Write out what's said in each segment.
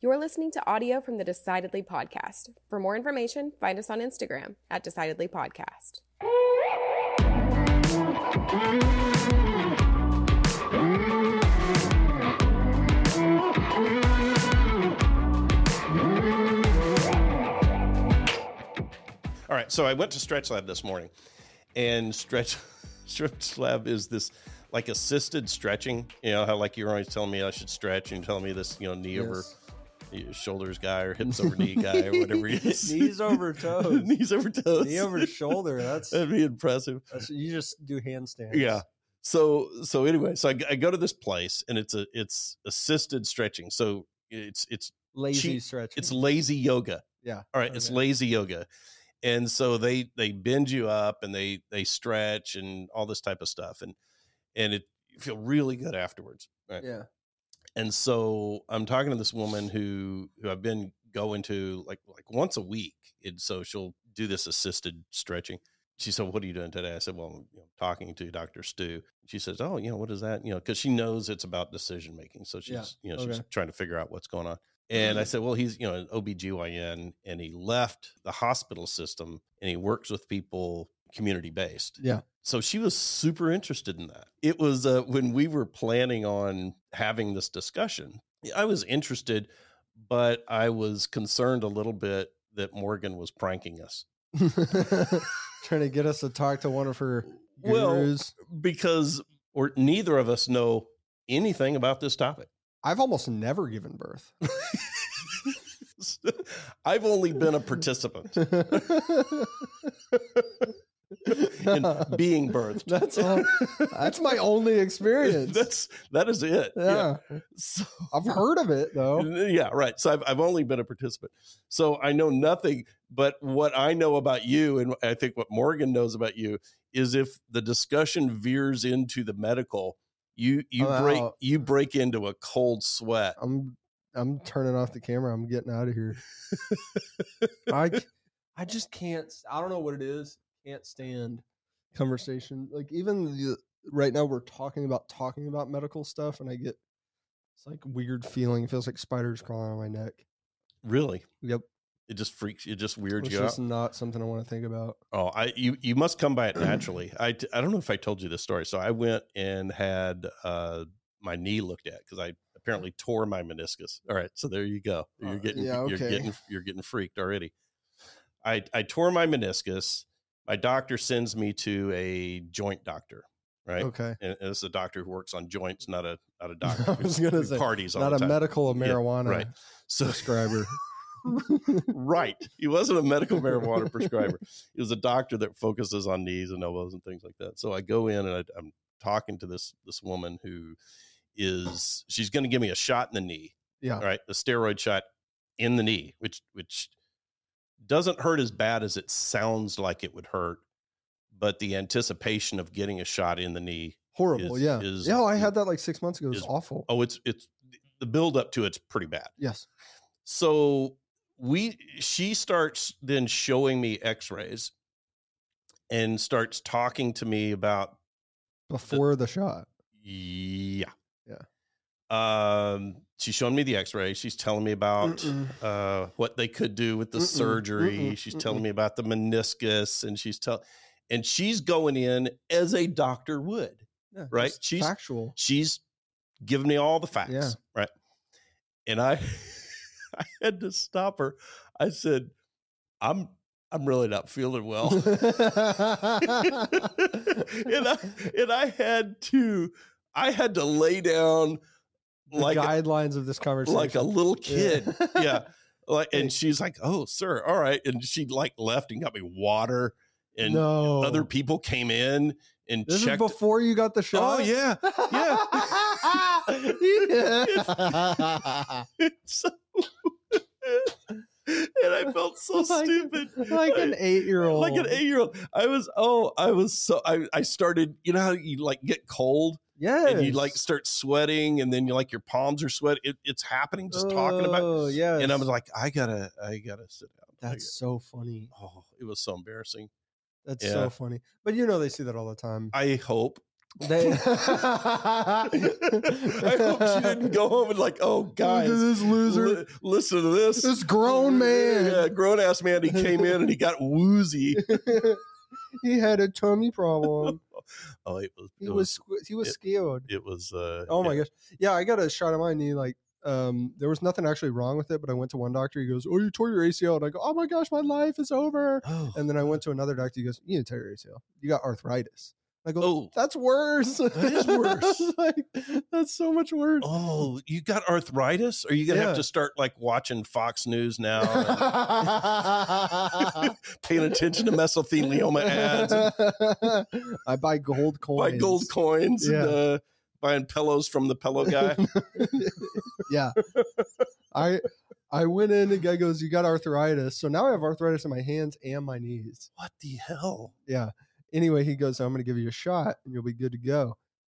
You're listening to audio from the Decidedly podcast. For more information, find us on Instagram at Decidedly Podcast. All right, so I went to Stretch Lab this morning, and Stretch Stretch Lab is this like assisted stretching. You know how like you're always telling me I should stretch, and telling me this you know knee over Yes. Shoulders guy or hips over knee guy or whatever it is. Knees over toes. knees over toes. Knee over shoulder. That's, That'd be impressive. you just do handstands. Yeah. So so anyway, so I, I go to this place and it's a it's assisted stretching. So it's it's Lazy Cheat- stretching. it's lazy yoga. yeah. All right, it's lazy yoga. And so they they bend you up and they they stretch and all this type of stuff and and it you feel really good afterwards. Right. Yeah. And so I'm talking to this woman who who I've been going to like like once a week. And so she'll do this assisted stretching. She said, "What are you doing today?" I said, "Well, I'm you know, talking to Dr. Stu." She says, "Oh, you know, what is that?" You know, because she knows it's about decision making. So she's Yeah, you know she's trying to figure out what's going on. And I mm-hmm. said, "Well, he's you know an OBGYN, and he left the hospital system, and he works with people community based." Yeah. So she was super interested in that. It was uh, when we were planning on having this discussion. I was interested, but I was concerned a little bit that Morgan was pranking us Trying to get us to talk to one of her Well- gurus. because or neither of us know anything about this topic. I've almost never given birth. I've only been a participant in being birthed. that's all, that's my only experience. That's that is it. yeah. So, I've heard of it though. yeah, right. So I've, I've only been a participant. So I know nothing, but what I know about you, and I think what Morgan knows about you, is if the discussion veers into the medical, you you I'm break out. you break into a cold sweat. I'm I'm turning off the camera. I'm getting out of here. I I just can't. I don't know what it is. Can't stand conversation. Like even the right now we're talking about talking about medical stuff, and I get it's like weird feeling. It feels like spiders crawling on my neck. Really, Yep, it just freaks. It just weirds it's you out. just not something I want to think about. Oh, I you you must come by it naturally. I I don't know if I told you this story. So I went and had uh my knee looked at because I apparently tore my meniscus. All right, so there you go. You're Uh, getting yeah, you're getting you're getting freaked already. I I tore my meniscus. My doctor sends me to a joint doctor, right? Okay, And is a doctor who works on joints, not a not a doctor. I was gonna say parties not the a time. medical Yeah, marijuana right. So prescriber. right. He wasn't a medical marijuana prescriber. He was a doctor that focuses on knees and elbows and things like that. So I go in and I, I'm talking to this this woman who is she's going to give me a shot in the knee. Yeah. Right, the steroid shot in the knee, which which doesn't hurt as bad as it sounds like it would hurt, but the anticipation of getting a shot in the knee. Horrible. is- yeah. is- yeah. I had that like six months ago. It's awful. Oh, it's it's the build up to it's pretty bad. Yes. so we she starts then showing me x-rays and starts talking to me about Before the shot. yeah Yeah. Um she's showing me the x-ray. She's telling me about uh what they could do with the Mm-mm, surgery. Mm-mm, she's telling mm-mm. me about the meniscus and she's telling and she's going in as a doctor would Yeah, Right, she's- factual. she's giving me all the facts Yeah. right? And i i had to stop her. I said i'm i'm really not feeling well. And i and i had to i had to lay down like guidelines of this conversation. like a little kid Yeah. yeah like and she's like oh sir all right and she like left and got me water and no. other people came in and This checked is before you got the shot. oh yeah yeah. so, and I felt so Like- stupid. like an eight year old. Like an eight year old. I was, oh, I was so, I, I started, you know how you like get cold Yes. and you like start sweating and then you like your palms are sweating. It, it's happening just talking about. Oh, yeah. And I was like, I gotta, I gotta sit down. That's so funny. oh, it was so embarrassing. That's Yeah. so funny. But you know, they see that all the time. I hope, They, I hope she didn't go home and like, oh, guys, this loser, li- listen to this. this grown man. Yeah, grown ass man. He came in and he got woozy. he had a tummy problem. Oh, it was. He It was, was. he was it- scared. It was. Uh, Oh my yeah. gosh. Yeah, I got a shot of my knee. Like, um, there was nothing actually wrong with it, but I went to one doctor. He goes, "Oh, you tore your ACL," and I go, "Oh my gosh, my life is over." Oh. And then I went to another doctor. He goes, "You didn't tear your ACL. You got arthritis." I go, Oh. "That's worse. That is worse. like, that's so much worse." Oh, you got arthritis? Are you gonna Yeah. have to start like watching Fox News now, and paying attention to mesothelioma ads, I buy gold coins. buy gold coins, Yeah. and uh, buying pillows from the pillow guy? yeah. I I went in. The guy goes, "You got arthritis." So now I have arthritis in my hands and my knees. what the hell? Yeah. Anyway, he goes, "I'm going to give you a shot, and you'll be good to go."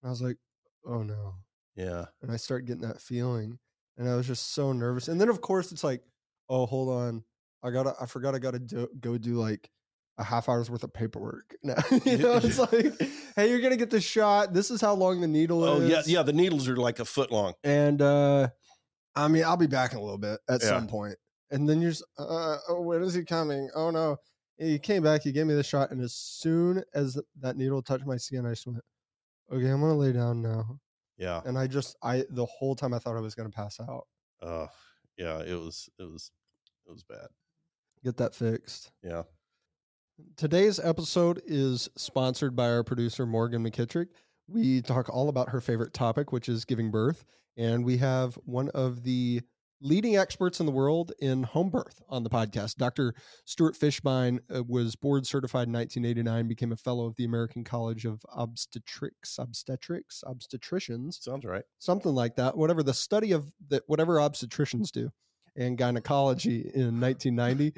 And I was like, "Oh no!" Yeah. And I start getting that feeling, and I was just so nervous. And then, of course, it's like, "Oh, hold on, I gotta, I forgot, I gotta do, go do like." A half hour's worth of paperwork. Now, you know, it's like, hey, you're gonna get the shot. This is how long the needle Oh is. Oh, yeah, yeah. The needles are like a foot long. And uh I mean, I'll be back in a little bit at Yeah. some point. And then you're just, uh, oh, when is he coming? Oh no. He came back, he gave me the shot, and as soon as that needle touched my skin, I just went, Okay, I'm gonna lay down now. Yeah. And I just I the whole time I thought I was gonna pass out. Uh, yeah. It was. It was. It was bad. Get that fixed. Yeah. Today's episode is sponsored by our producer, Morgan McKittrick. We talk all about her favorite topic, which is giving birth. And we have one of the leading experts in the world in home birth on the podcast. Dr. Stuart Fishbein uh, was board certified in 1989, became a fellow of the American College of Obstetrics, Obstetrics, Obstetricians, Sounds right. something like that. Whatever the study of that, whatever obstetricians do, and gynecology in 1990.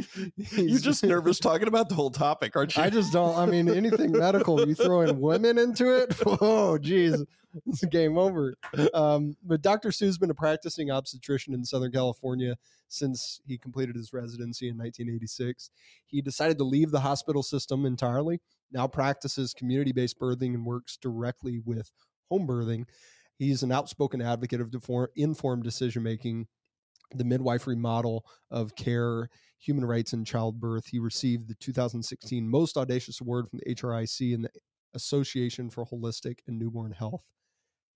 You're just nervous talking about the whole topic, aren't you? I just don't. I mean, anything medical, you throw in women into it. Oh, geez, it's game over. Um, but Dr. Stu's been a practicing obstetrician in Southern California since he completed his residency in 1986. He decided to leave the hospital system entirely. Now practices community-based birthing and works directly with home birthing. He's an outspoken advocate of informed decision making, the midwifery model of care human rights in childbirth. He received the 2016 Most Audacious Award from the HRIC and the Association for Holistic and Newborn Health.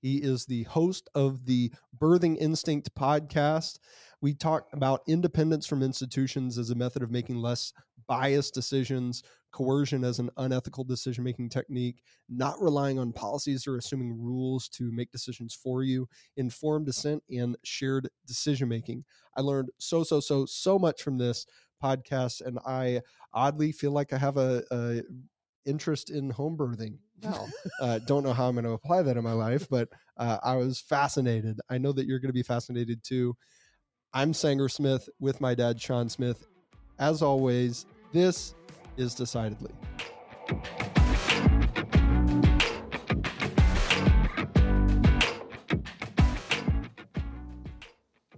He is the host of the Birthing Instinct podcast. We talk about independence from institutions as a method of making less biased decisions, coercion as an unethical decision making technique, not relying on policies or assuming rules to make decisions for you, informed dissent, and shared decision making. I learned so, so, so, so much from this podcast, and I oddly feel like I have a, a interest in home birthing now. uh, don't know how I'm going to apply that in my life, but uh, I was fascinated. I know that you're going to be fascinated too. I'm Sanger Smith with my dad, Sean Smith. As always, this is Decidedly.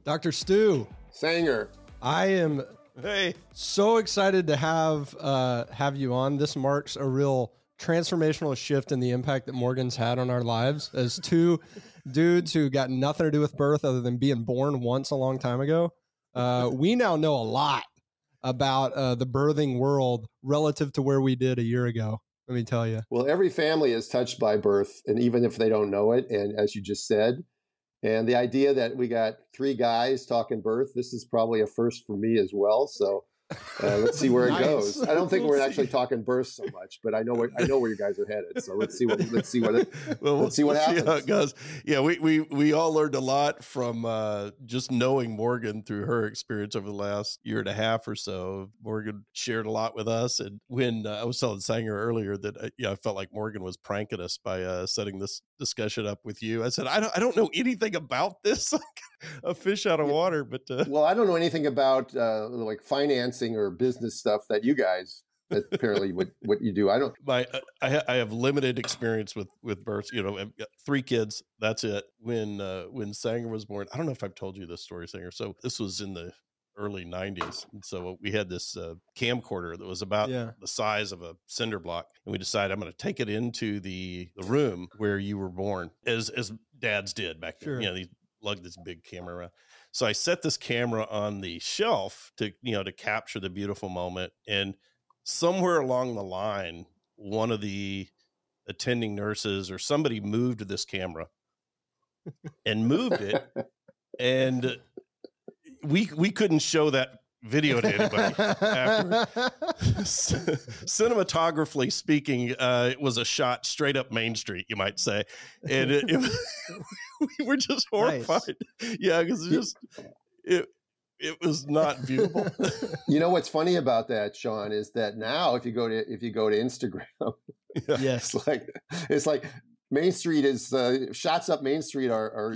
Dr. Stu, Sanger. I am hey. so excited to have uh, have you on. This marks a real transformational shift in the impact that Morgan's had on our lives as two dudes who got nothing to do with birth other than being born once a long time ago. Uh, we now know a lot about uh, the birthing world relative to where we did a year ago. Let me tell you. Well, every family is touched by birth, and even if they don't know it, and as you just said, and the idea that we got three guys talking birth, this is probably a first for me as well. So uh, let's see where Nice. it goes. I don't think We'll we're see. actually talking birth so much, but I know where I know where you guys are headed. So let's see what let's see what it, well, Let's see what happens. it goes. Yeah, we, we we all learned a lot from uh, just knowing Morgan through her experience over the last year and a half or so. Morgan shared a lot with us, and when uh, I was telling Sanger earlier that uh, yeah, I felt like Morgan was pranking us by uh, setting this discussion up with you. I said I don't I don't know anything about this, Like a fish out of water, but uh, well, I don't know anything about uh, like financing or business stuff that you guys apparently what what you do. I don't. my uh, I, ha- I have limited experience with with births. You know, I've got three kids. That's it. When uh, when Sanger was born, I don't know if I've told you this story, Sanger. So this was in the early 90s. And so we had this uh, camcorder that was about Yeah. the size of a cinder block. And we decided I'm going to take it into the, the room where you were born, as, as dads did back then. Sure. You know, they lugged this big camera around. So I set this camera on the shelf to, you know, to capture the beautiful moment. And somewhere along the line, one of the attending nurses or somebody moved this camera and moved it and we we couldn't show that video to anybody cinematographically speaking uh it was a shot straight up main street you might say and it, it we were just Nice. horrified yeah because it just it it was not viewable You know what's funny about that, Sean, is that now if you go to if you go to Instagram, yes. it's like it's like Main Street is uh, shots up Main Street are, are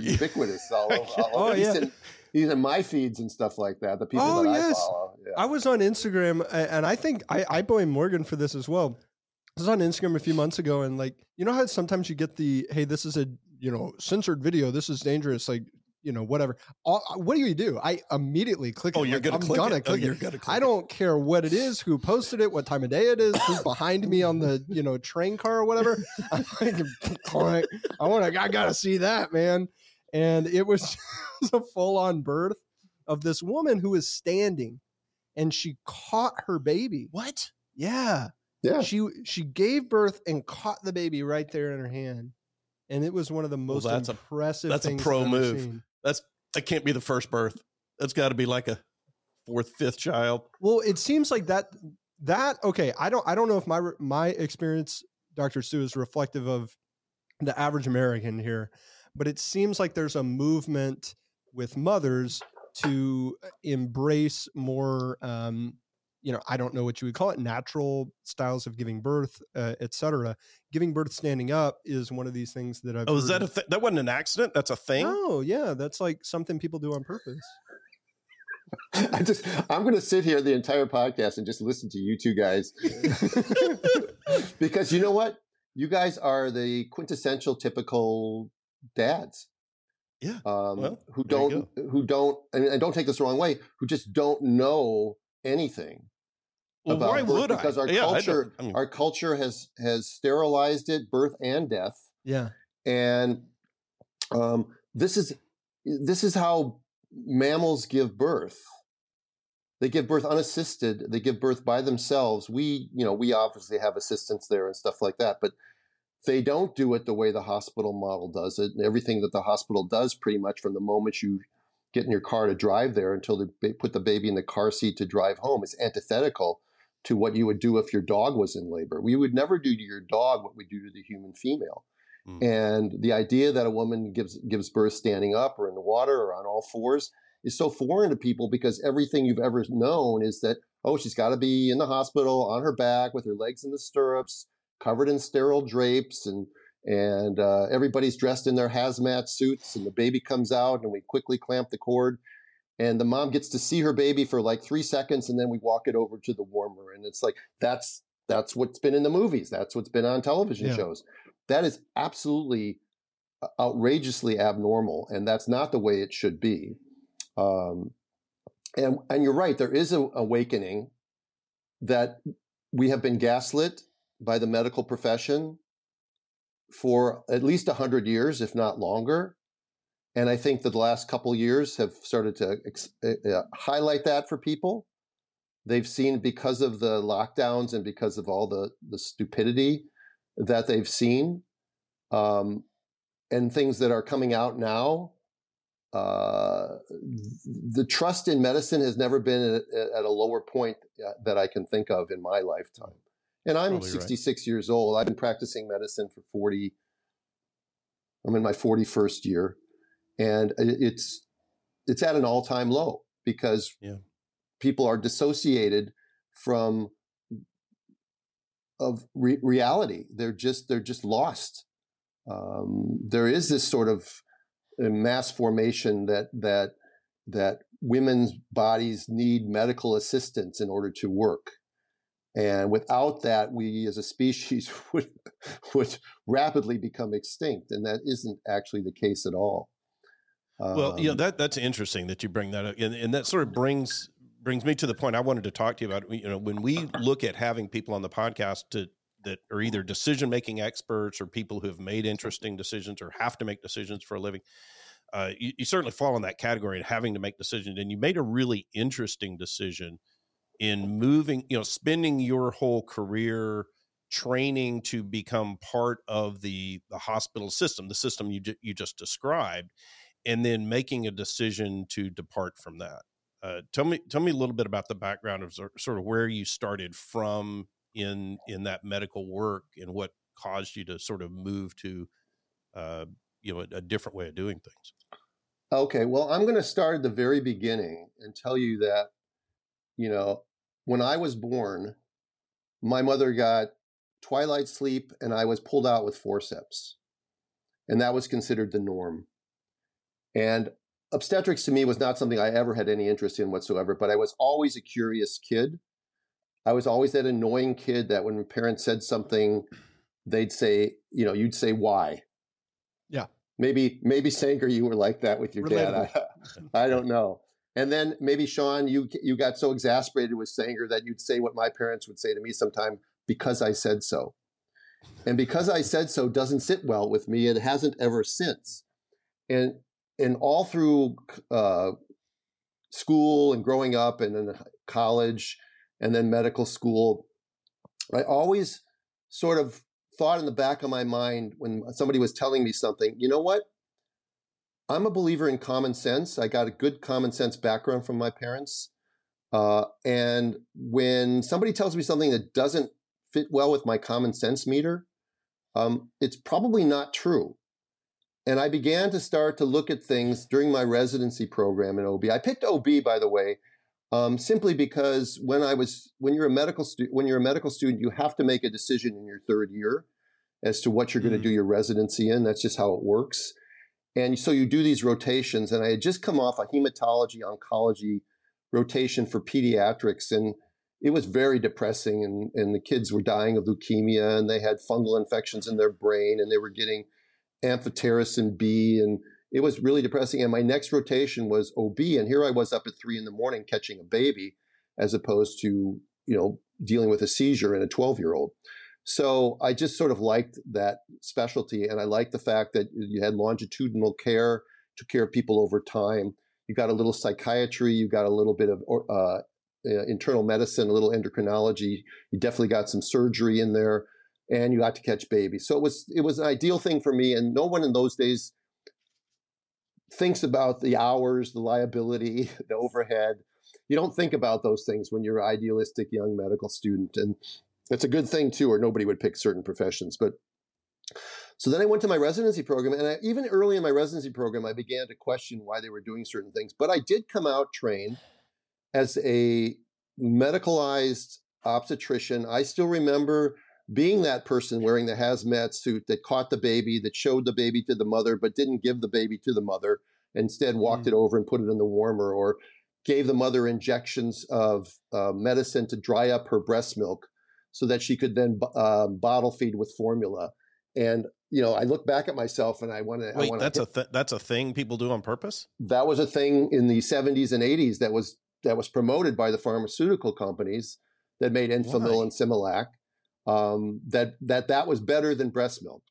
all over. All Oh. Yeah. in, even in my feeds and stuff like that. The people Oh, that I yes. follow. Yeah. I was on Instagram, and I think I, I blame Morgan for this as well. I was on Instagram a few months ago, and like you know how sometimes you get the hey, this is a you know censored video, this is dangerous, like you know whatever. All, uh, what do you do? I immediately click. oh it. you're like, gonna I'm click gonna it Oh, click you're it. gonna click I it. don't care what it is, who posted it, what time of day it is, who's behind me on the you know train car or whatever. I'm like, I want to, I gotta see that man. And it was just a full on birth of this woman who was standing, and she caught her baby. what Yeah, yeah. she she gave birth and caught the baby right there in her hand, and it was one of the most that's a- impressive. that's a things pro I've move. seen. that's that can't be the first birth that's got to be like a fourth fifth child Well, it seems like that that okay. I don't I don't know if my my experience, Doctor Stu, is reflective of the average American here, but it seems like there's a movement with mothers to embrace more. Um, you know, I don't know what you would call it, natural styles of giving birth, uh, et cetera. Giving birth standing up is one of these things that I've. oh is that a th- that wasn't an accident that's a thing oh yeah, that's like something people do on purpose. I just I'm going to sit here the entire podcast and just listen to you two guys because you know what? You guys are the quintessential typical dads. Yeah. Um, Well, who don't who don't and, and don't take this the wrong way, who just don't know anything well about why birth would because I? our Yeah, I culture I mean, our culture has has sterilized it, birth and death. Yeah, and um, this is this is how mammals give birth. They give birth unassisted. They give birth by themselves. We, you know, we obviously have assistance there and stuff like that, but they don't do it the way the hospital model does it. And everything that the hospital does, pretty much from the moment you get in your car to drive there until they put the baby in the car seat to drive home, is antithetical to what you would do if your dog was in labor. We would never do to your dog what we do to the human female. Mm. And the idea that a woman gives gives birth standing up or in the water or on all fours is so foreign to people because everything you've ever known is that oh she's got to be in the hospital on her back with her legs in the stirrups, covered in sterile drapes, and and uh, everybody's dressed in their hazmat suits, and the baby comes out, and we quickly clamp the cord, and the mom gets to see her baby for like three seconds, and then we walk it over to the warmer, and it's like that's that's what's been in the movies, that's what's been on television Yeah. shows. That is absolutely uh, outrageously abnormal, and that's not the way it should be. Um, and and you're right, there is an awakening that we have been gaslit by the medical profession for at least 100 years, if not longer. And I think that the last couple years have started to uh, highlight that for people. They've seen because of the lockdowns and because of all the, the stupidity that they've seen um, and things that are coming out now. Uh, the trust in medicine has never been at, at a lower point uh, that I can think of in my lifetime. And I'm Probably right. 66 years old. I've been practicing medicine for 40. I'm in my 41st year, and it's it's at an all-time low because Yeah. people are dissociated from of re- reality. They're just they're just lost. Um, there is this sort of uh, mass formation that that that women's bodies need medical assistance in order to work. And without that, we as a species would would rapidly become extinct, and that isn't actually the case at all. Well, you know Um, that that's interesting that you bring that up, and, and that sort of brings brings me to the point I wanted to talk to you about. You know, when we look at having people on the podcast to that are either decision making experts or people who have made interesting decisions or have to make decisions for a living. Uh, you, you, certainly fall in that category of having to make decisions. And you made a really interesting decision in moving, you know, spending your whole career training to become part of the the hospital system, the system you you just described, and then making a decision to depart from that. Uh, tell me tell me a little bit about the background of sort of where you started from in in that medical work and what caused you to sort of move to uh, you know a, a different way of doing things. Okay, well, I'm going to start at the very beginning and tell you that you know when I was born, my mother got twilight sleep and I was pulled out with forceps. And that was considered the norm. And obstetrics to me was not something I ever had any interest in whatsoever, but I was always a curious kid. I was always that annoying kid that when parents said something, they'd say, you know, you'd say why. Yeah. Maybe, maybe Sanger, you were like that with your Relatable. dad. I, I don't know. And then maybe Sean, you you got so exasperated with Sanger that you'd say what my parents would say to me sometime because I said so. And because I said so doesn't sit well with me. It hasn't ever since. And and all through uh, school and growing up and then college and then medical school, I always sort of thought in the back of my mind when somebody was telling me something, you know what? I'm a believer in common sense. I got a good common sense background from my parents. Uh, and when somebody tells me something that doesn't fit well with my common sense meter, um, it's probably not true. And I began to start to look at things during my residency program in OB. I picked OB, by the way, um, simply because when I was when you're a medical student when you're a medical student, you have to make a decision in your third year as to what you're going to do your residency in. That's just how it works. And so you do these rotations. And I had just come off a hematology oncology rotation for pediatrics, and it was very depressing and, and the kids were dying of leukemia and they had fungal infections in their brain and they were getting amphotericin B and it was really depressing. And my next rotation was OB. And here I was up at three in the morning catching a baby as opposed to, you know, dealing with a seizure in a 12 year old. So I just sort of liked that specialty. And I liked the fact that you had longitudinal care, took care of people over time. You got a little psychiatry, you got a little bit of uh, uh, internal medicine, a little endocrinology. You definitely got some surgery in there, and you got to catch babies. So it was it was an ideal thing for me. And no one in those days thinks about the hours, the liability, the overhead. You don't think about those things when you're an idealistic young medical student, and it's a good thing too, or nobody would pick certain professions. But so then I went to my residency program, and I, even early in my residency program, I began to question why they were doing certain things. But I did come out trained as a medicalized obstetrician, I still remember being that person wearing the hazmat suit that caught the baby, that showed the baby to the mother, but didn't give the baby to the mother. Instead, walked mm. it over and put it in the warmer, or gave the mother injections of uh, medicine to dry up her breast milk so that she could then uh, bottle feed with formula. And you know, I look back at myself and I want to. Wait, that's hit. a th- that's a thing people do on purpose. That was a thing in the '70s and '80s that was that was promoted by the pharmaceutical companies that made Enfamil Why? and Similac. Um, that that that was better than breast milk,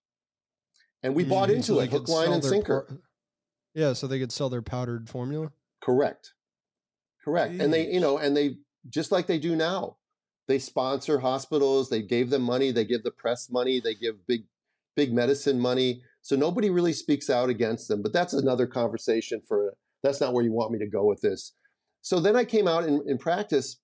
and we mm, bought into so it hook, line, and sinker. Par- yeah, so they could sell their powdered formula. Correct, correct, Jeez. and they you know and they just like they do now, they sponsor hospitals. They gave them money. They give the press money. They give big big medicine money. So nobody really speaks out against them. But that's another conversation for. That's not where you want me to go with this. So then I came out in, in practice,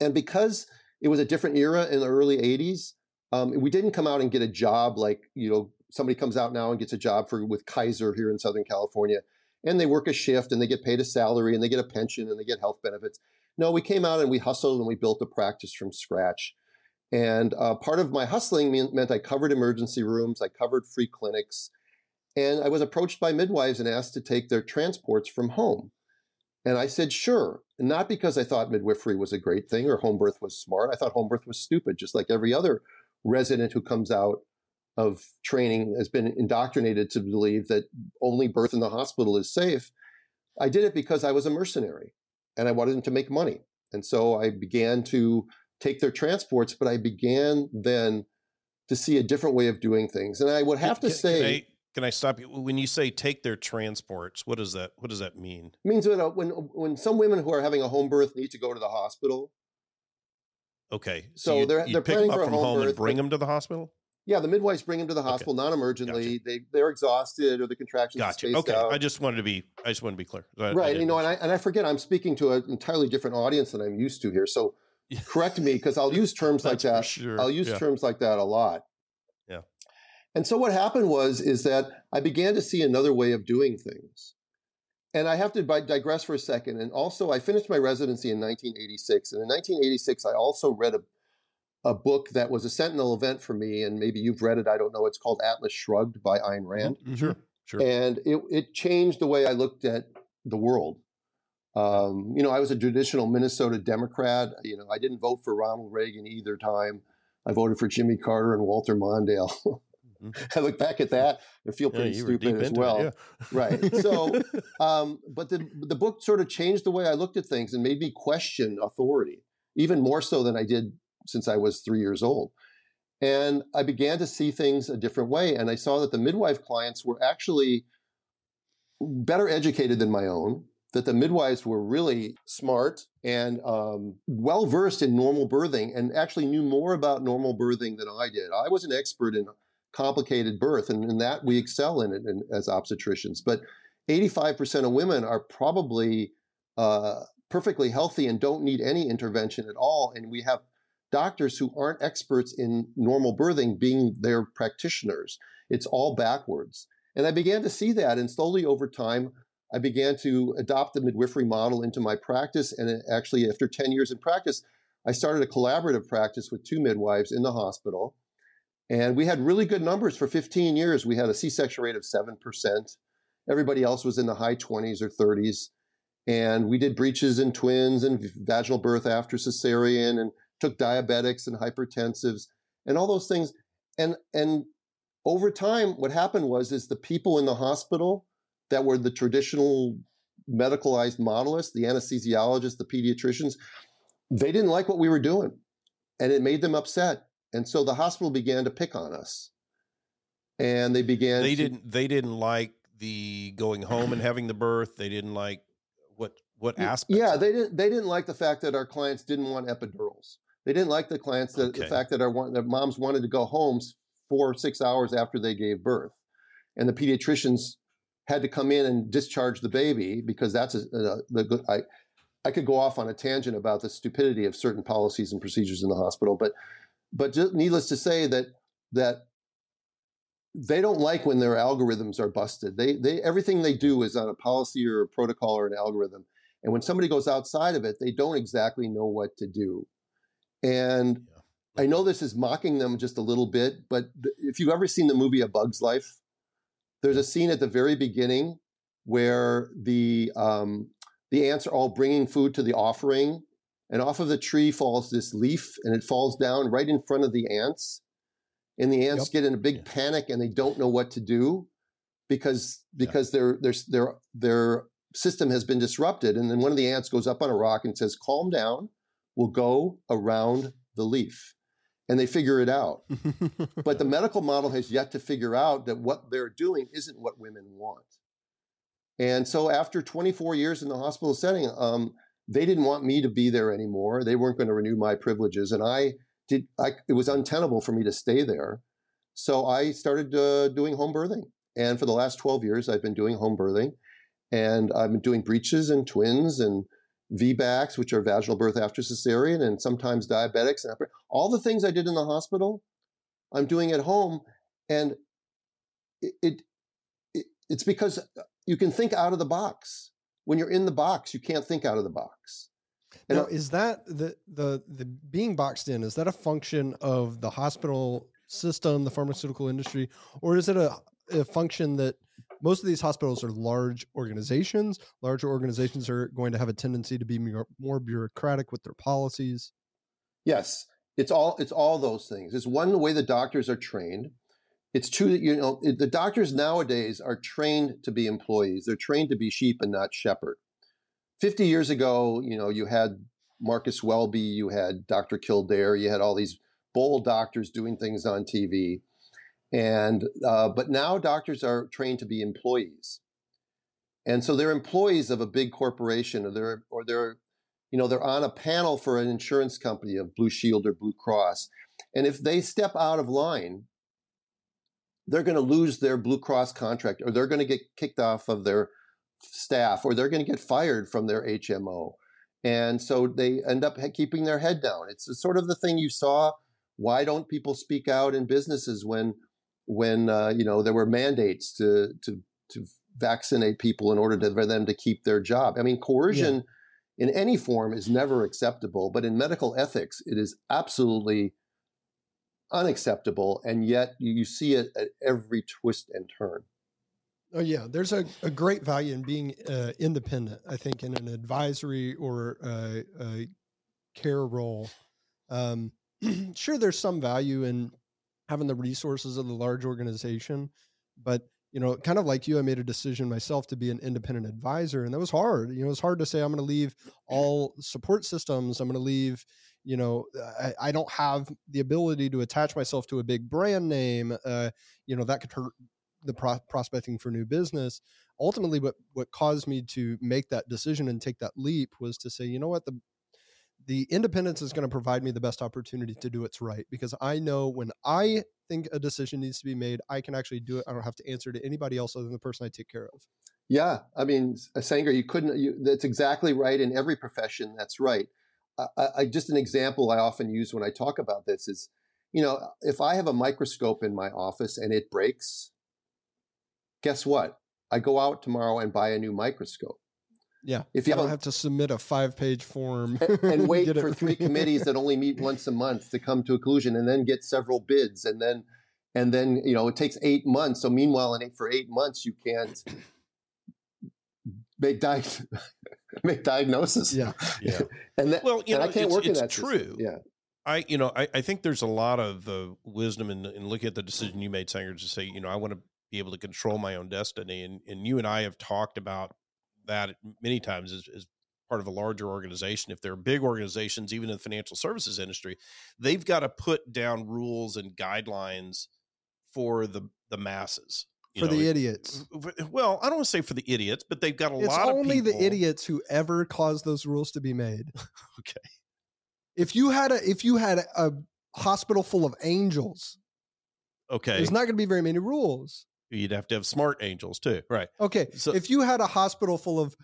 and because it was a different era in the early 80s, um, we didn't come out and get a job like, you know, somebody comes out now and gets a job for with Kaiser here in Southern California, and they work a shift and they get paid a salary and they get a pension and they get health benefits. No, we came out and we hustled and we built a practice from scratch. And uh, part of my hustling meant I covered emergency rooms, I covered free clinics, and I was approached by midwives and asked to take their transports from home. And I said, sure. Not because I thought midwifery was a great thing or home birth was smart. I thought home birth was stupid, just like every other resident who comes out of training has been indoctrinated to believe that only birth in the hospital is safe. I did it because I was a mercenary. And I wanted them to make money. And so I began to take their transports, but I began then to see a different way of doing things. And I would have to can- say, can I, can I stop you when you say take their transports? What does that what does that mean? means that uh, when when some women who are having a home birth need to go to the hospital, Okay, So you, they're- you they're pick planning them for up a from home home and birth, bring but- them to the hospital. Yeah, the midwives bring him to the Okay. hospital non-emergently. They they're exhausted or the contractions Gotcha. Okay, out. I just wanted to be I just wanted to be clear. I- I right didn't you know and I, and I forget i'm speaking to an entirely different audience than i'm used to here so correct me because i'll use terms like that sure. i'll use Yeah. terms like that a lot Yeah. and so what happened was is that i began to see another way of doing things and i have to digress for a second and also i finished my residency in 1986 and in 1986 i also read a, a book that was a sentinel event for me and maybe you've read it i don't know it's called atlas shrugged by ayn rand Mhm, Sure, sure. and it, it changed the way I looked at the world. Um, you know, I was a traditional Minnesota Democrat. You know, I didn't vote for Ronald Reagan either time. I voted for Jimmy Carter and Walter Mondale. Mhm. I look back at that and feel pretty deep stupid as into it, well. yeah. Right. So, um, but the the book sort of changed the way I looked at things and made me question authority, even more so than I did since I was three years old. And I began to see things a different way. And I saw that the midwife clients were actually better educated than my own, that the midwives were really smart and um, well versed in normal birthing and actually knew more about normal birthing than I did. I was an expert in complicated birth, and in that we excel in it in, as obstetricians. But 85% of women are probably uh, perfectly healthy and don't need any intervention at all. And we have doctors who aren't experts in normal birthing being their practitioners. It's all backwards. And I began to see that. And slowly over time, I began to adopt the midwifery model into my practice. And uh, actually, after 10 years in practice, I started a collaborative practice with two midwives in the hospital. And we had really good numbers for 15 years. We had a C section rate of 7%. Everybody else was in the high 20s or 30s. And we did breeches in twins and vaginal birth after cesarean and took diabetics and hypertensives and all those things. And, and over time, what happened was is the people in the hospital that were the traditional medicalized modelists, the anesthesiologists, the pediatricians, they didn't like what we were doing. And it made them upset. And so the hospital began to pick on us. And they began They to- didn't they didn't like the going home and having the birth. They didn't like what what aspects. Yeah, they didn't. They didn't like the fact that our clients didn't want epidurals. They didn't like the clients that the Okay. fact that our that moms wanted to go home four or six hours after they gave birth, and the pediatricians had to come in and discharge the baby because that's a, a, the good. I I could go off on a tangent about the stupidity of certain policies and procedures in the hospital, but but just needless to say that that they don't like when their algorithms are busted. They they everything they do is on a policy or a protocol or an algorithm. And when somebody goes outside of it, they don't exactly know what to do. And I know this is mocking them just a little bit, but th- if you've ever seen the movie A Bug's Life, there's a scene at the very beginning where the um, the ants are all bringing food to the offering, and off of the tree falls this leaf, and it falls down right in front of the ants, and the ants Yep. get in a big Yeah. panic and they don't know what to do because Yeah. because their their their their system has been disrupted, and then one of the ants goes up on a rock and says, "Calm down, we'll go around the leaf," and they figure it out. But the medical model has yet to figure out that what they're doing isn't what women want. And so after 24 years in the hospital setting, um, they didn't want me to be there anymore. They weren't going to renew my privileges. And I did, I, it was untenable for me to stay there. So I started uh, doing home birthing. And for the last 12 years, I've been doing home birthing. And I've been doing breeches and twins and VBACs, which are vaginal birth after cesarean, and sometimes diabetics. And all the things I did in the hospital, I'm doing at home. And it, it, it it's because you can think out of the box. When you're in the box, you can't think out of the box. And Now, I- is that the the the being boxed in? Is that a function of the hospital system, the pharmaceutical industry, or is it a, a function that most of these hospitals are large organizations? Larger organizations are going to have a tendency to be more, more bureaucratic with their policies. Yes, it's all it's all those things. It's one way the doctors are trained. It's true that you know the doctors nowadays are trained to be employees. They're trained to be sheep and not shepherd. 50 years ago, you know, you had Marcus Welby, you had Dr. Kildare, you had all these bold doctors doing things on TV. And uh, but now doctors are trained to be employees, and so they're employees of a big corporation, or they're or they're, you know, they're on a panel for an insurance company of Blue Shield or Blue Cross, and if they step out of line, they're going to lose their Blue Cross contract, or they're going to get kicked off of their staff, or they're going to get fired from their HMO, and so they end up keeping their head down. It's sort of the thing you saw. Why don't people speak out in businesses when when uh, you know there were mandates to to to vaccinate people in order to, for them to keep their job. I mean, coercion yeah. in any form is never acceptable, but in medical ethics, it is absolutely unacceptable, and yet you see it at every twist and turn. Oh yeah, there's a, a great value in being uh, independent. I think in an advisory or uh, a care role. Um, sure, there's some value in having the resources of the large organization. But you know, kind of like you, I made a decision myself to be an independent advisor, and that was hard. You know, it's hard to say I'm going to leave all support systems. I'm going to leave. You know, I, I, don't have the ability to attach myself to a big brand name. Uh, you know, that could hurt the pro- prospecting for new business. Ultimately, what what caused me to make that decision and take that leap was to say, you know what, the the independence is going to provide me the best opportunity to do what's right because I know when I think a decision needs to be made, I can actually do it. I don't have to answer to anybody else other than the person I take care of. Yeah, I mean, uh, Sanger, you couldn't. You, that's exactly right. In every profession, that's right. I, I, just an example I often use when I talk about this is, you know, if I have a microscope in my office and it breaks, guess what? I go out tomorrow and buy a new microscope. Yeah. If you don't have to submit a five page form and, and wait for three committees that only meet once a month to come to a conclusion and then get several bids and then and then you know it takes eight months. So meanwhile, in eight, for eight months you can't make di- make diagnosis. Yeah. Yeah. and that, well, you know, I can't it's, work it's in that true. System. Yeah. I, you know, I, I think there's a lot of uh, wisdom in, in looking at the decision you made, Sanger, to say, you know, I want to be able to control my own destiny. And, and you and I have talked about that many times is, as part of a larger organization. If they're big organizations, even in the financial services industry, they've got to put down rules and guidelines for the the masses. for know, the idiots. Well, I don't want to say for the idiots, but they've got a it's lot of only the idiots who ever cause those rules to be made. okay. If you had a if you had a hospital full of angels, okay, there's not going to be very many rules. You'd have to have smart angels too, right? Okay. So if you had a hospital full of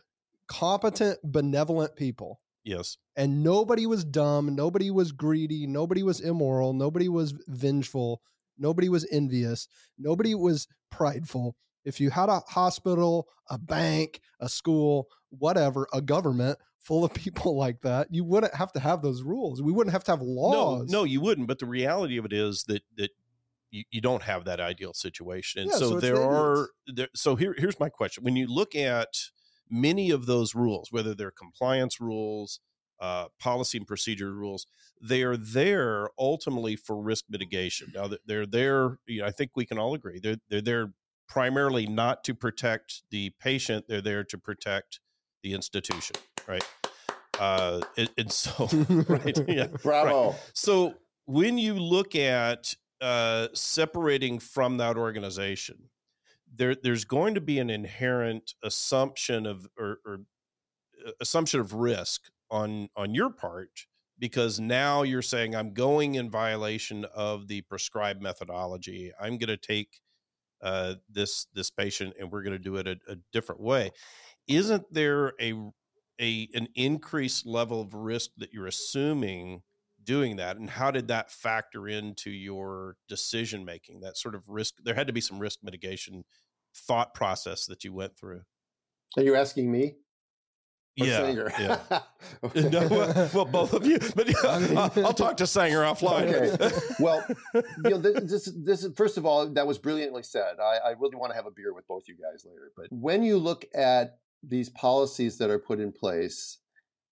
competent, benevolent people, yes, and nobody was dumb, nobody was greedy, nobody was immoral, nobody was vengeful, nobody was envious, nobody was prideful. If you had a hospital, a bank, a school, whatever, a government full of people like that, you wouldn't have to have those rules. We wouldn't have to have laws. No, no, you wouldn't. But the reality of it is that that you, you don't have that ideal situation. And yeah, so, so there are there, so here here's my question. When you look at many of those rules, whether they're compliance rules, uh, policy and procedure rules, they are there ultimately for risk mitigation. Now they're there, you know, I think we can all agree they're they're there primarily not to protect the patient; they're there to protect the institution, right? Uh, and, and so, right, yeah, bravo. Right. So when you look at uh, separating from that organization, there there's going to be an inherent assumption of or, or uh, assumption of risk on on your part because now you're saying I'm going in violation of the prescribed methodology. I'm going to take uh, this this patient and we're going to do it a, a different way. Isn't there a a an increased level of risk that you're assuming doing that and how did that factor into your decision making that sort of risk there had to be some risk mitigation thought process that you went through are you asking me yeah, yeah. Uh, okay. no, well, well, both of you, but yeah, I'll, I'll, talk to Sanger offline. Okay. Well, you know, this, this is first of all, that was brilliantly said. I, I really want to have a beer with both you guys later. But when you look at these policies that are put in place,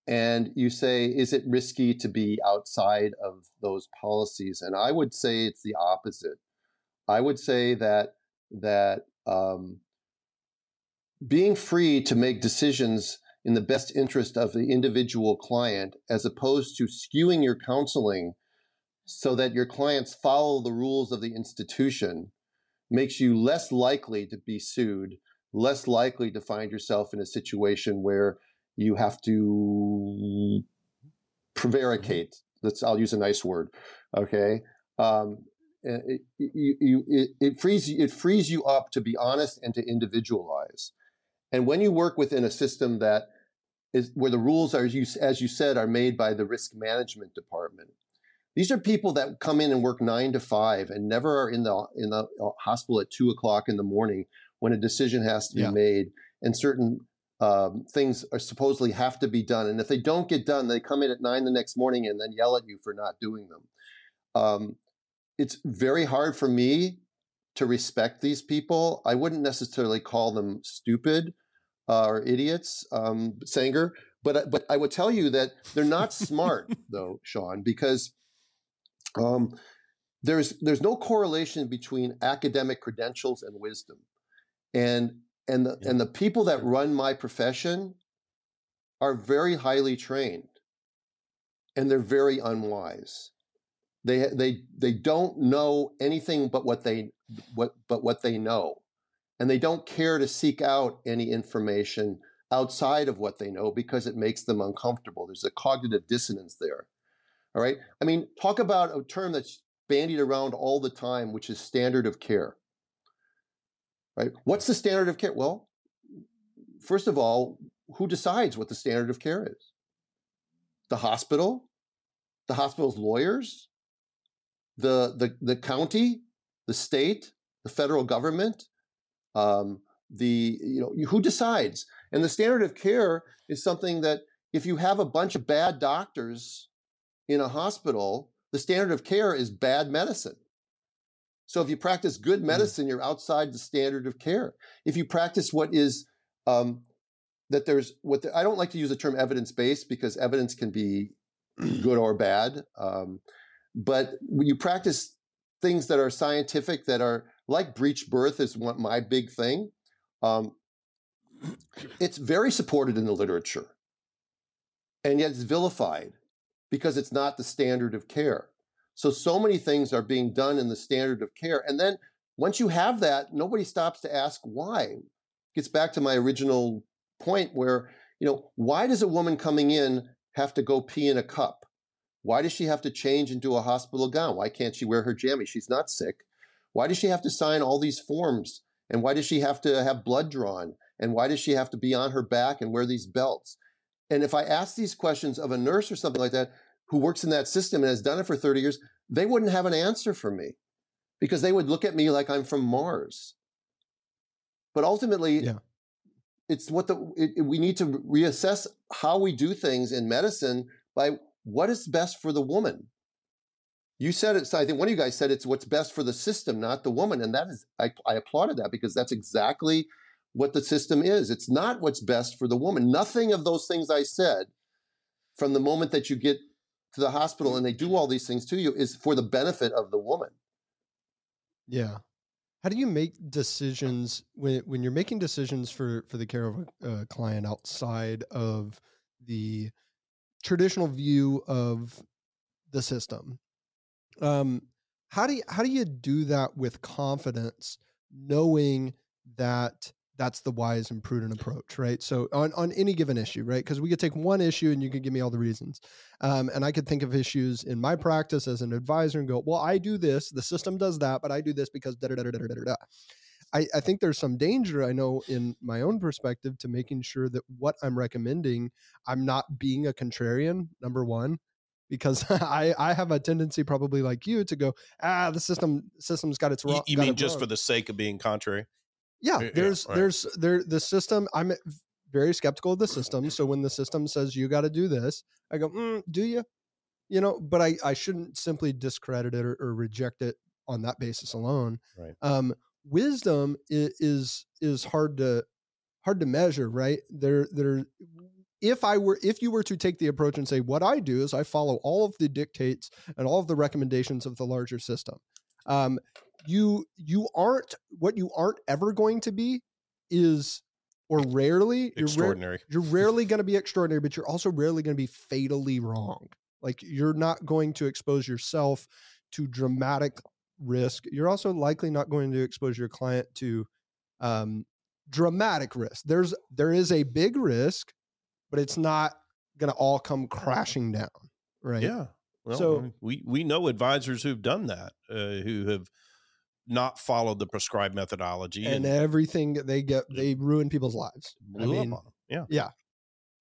and you say, is it risky to be outside of those policies? And I would say it's the opposite. I would say that that um, being free to make decisions in the best interest of the individual client as opposed to skewing your counseling so that your clients follow the rules of the institution makes you less likely to be sued, less likely to find yourself in a situation where you have to prevaricate. Let's I'll use a nice word. Okay. Um, it, you, you, it, it frees it frees you up to be honest and to individualize. And when you work within a system that is where the rules are, as you, as you said, are made by the risk management department, these are people that come in and work nine to five and never are in the in the uh, hospital at two o'clock in the morning when a decision has to be yeah. made and certain um, things are supposedly have to be done. And if they don't get done, they come in at nine the next morning and then yell at you for not doing them. Um, it's very hard for me to respect these people. I wouldn't necessarily call them stupid uh, or idiots, um, Sanger, but but I would tell you that they're not smart though, Sean, because um, there's there's no correlation between academic credentials and wisdom, and and the, yeah. and the people that run my profession are very highly trained, and they're very unwise. They they they don't know anything but what they what but what they know, and they don't care to seek out any information outside of what they know because it makes them uncomfortable. There's a cognitive dissonance there. All right. I mean, talk about a term that's bandied around all the time, which is standard of care. Right? What's the standard of care? Well, first of all, who decides what the standard of care is? The hospital, the hospital's lawyers, the the the county, the state, the federal government, um, the you know who decides? And the standard of care is something that if you have a bunch of bad doctors in a hospital, the standard of care is bad medicine. So if you practice good mm. medicine, you're outside the standard of care. If you practice what is um, that there's what the, I don't like to use the term evidence based because evidence can be good or bad. Um, but when you practice things that are scientific, that are like breech birth is one my big thing. Um, it's very supported in the literature, and yet it's vilified because it's not the standard of care. So, so many things are being done in the standard of care. And then once you have that, nobody stops to ask why. It gets back to my original point where, you know, why does a woman coming in have to go pee in a cup? Why does she have to change into a hospital gown? Why can't she wear her jammies? She's not sick. Why does she have to sign all these forms? And why does she have to have blood drawn? And why does she have to be on her back and wear these belts? And if I ask these questions of a nurse or something like that, who works in that system and has done it for 30 years, they wouldn't have an answer for me because they would look at me like I'm from Mars. But ultimately, yeah. it's what the it, it, we need to reassess how we do things in medicine by what is best for the woman. You said it. So I think one of you guys said it's what's best for the system, not the woman, and that is I, I applauded that because that's exactly what the system is. It's not what's best for the woman. Nothing of those things I said from the moment that you get to the hospital and they do all these things to you is for the benefit of the woman. Yeah. How do you make decisions when when you're making decisions for for the care of a, a client outside of the traditional view of the system? Um, how do you, how do you do that with confidence, knowing that that's the wise and prudent approach, right? So on, on any given issue, right? Because we could take one issue and you could give me all the reasons. Um, and I could think of issues in my practice as an advisor and go, well, I do this, the system does that, but I do this because da da da da da da da. I, I think there's some danger, I know, in my own perspective to making sure that what I'm recommending, I'm not being a contrarian, number one, because I, I have a tendency probably like you to go ah the system system's got its wrong. You, mean just wrong. for the sake of being contrary? Yeah there's yeah, right. there's there the system i'm very skeptical of the system. So when the system says you got to do this i go mm, do you you know but i i shouldn't simply discredit it or, or reject it on that basis alone. Right. Um wisdom is, is is hard to hard to measure right? There there if i were if you were to take the approach and say what i do is i follow all of the dictates and all of the recommendations of the larger system. Um, you you aren't what you aren't ever going to be is or rarely you're, Extraordinary. you're rarely going to be extraordinary, but you're also rarely going to be fatally wrong. Like you're not going to expose yourself to dramatic risk. You're also likely not going to expose your client to um, dramatic risk. There's there is a big risk, but it's not going to all come crashing down, right? Yeah. Well, So- we we know advisors who've done that, uh, who have not followed the prescribed methodology And everything they get, they ruin people's lives. I mean, up on them. Yeah.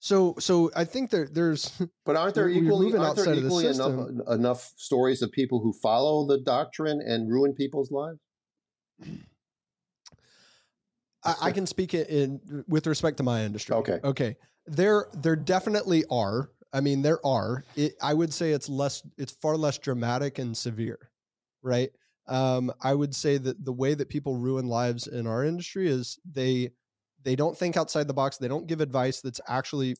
So, so I think there, there's But aren't there We're- we're equally, aren't there outside of the equally enough, uh, enough stories of people who follow the doctrine and ruin people's lives? I, I can speak it in with respect to my industry. Okay. Okay. There there definitely are. I mean, there are. It, I would say it's less it's far less dramatic and severe. Right? Um, I would say that the way that people ruin lives in our industry is they they don't think outside the box. They don't give advice that's actually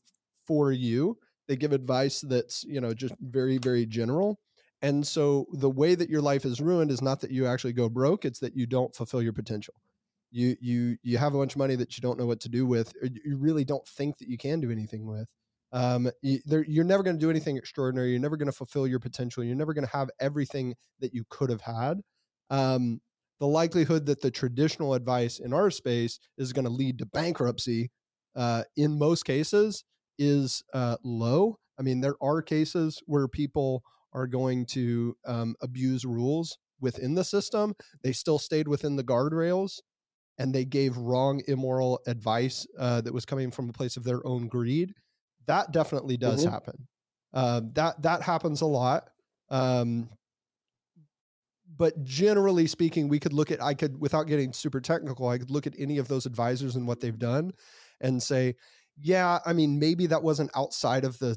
for you. They give advice that's, you know, just very, very general. And so the way that your life is ruined is not that you actually go broke, it's that you don't fulfill your potential you you you have a bunch of money that you don't know what to do with you really don't think that you can do anything with um, you, you're never going to do anything extraordinary you're never going to fulfill your potential you're never going to have everything that you could have had um, the likelihood that the traditional advice in our space is going to lead to bankruptcy uh, in most cases is uh, low. I mean there are cases where people are going to um, abuse rules within the system. They still stayed within the guardrails and they gave wrong immoral advice uh, that was coming from a place of their own greed. That definitely does Mhm. happen. Uh, that that happens a lot. Um, but generally speaking we could look at i could without getting super technical i could look at any of those advisors and what they've done and say yeah i mean maybe that wasn't outside of the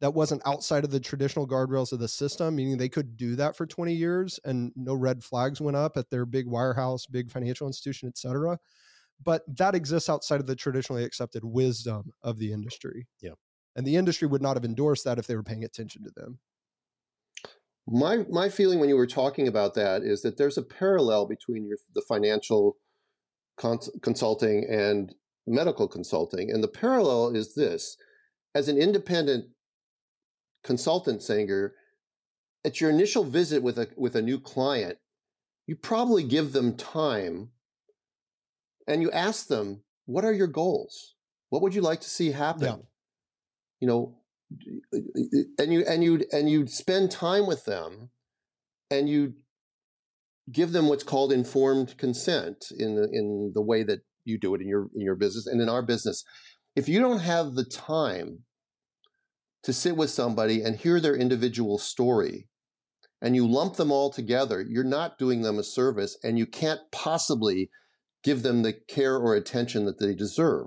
that wasn't outside of the traditional guardrails of the system, meaning they could do that for 20 years and no red flags went up at their big wirehouse, big financial institution, et cetera. But that exists outside of the traditionally accepted wisdom of the industry. Yeah. And the industry would not have endorsed that if they were paying attention to them. My my feeling when you were talking about that is that there's a parallel between your the financial cons- consulting and medical consulting, and the parallel is this: as an independent consultant, Sanger, at your initial visit with a with a new client, you probably give them time, and you ask them, "What are your goals? What would you like to see happen?" Yeah. You know, and you and you and you spend time with them and you give them what's called informed consent in the, in the way that you do it in your in your business and in our business. If you don't have the time to sit with somebody and hear their individual story and you lump them all together you're not doing them a service and you can't possibly give them the care or attention that they deserve.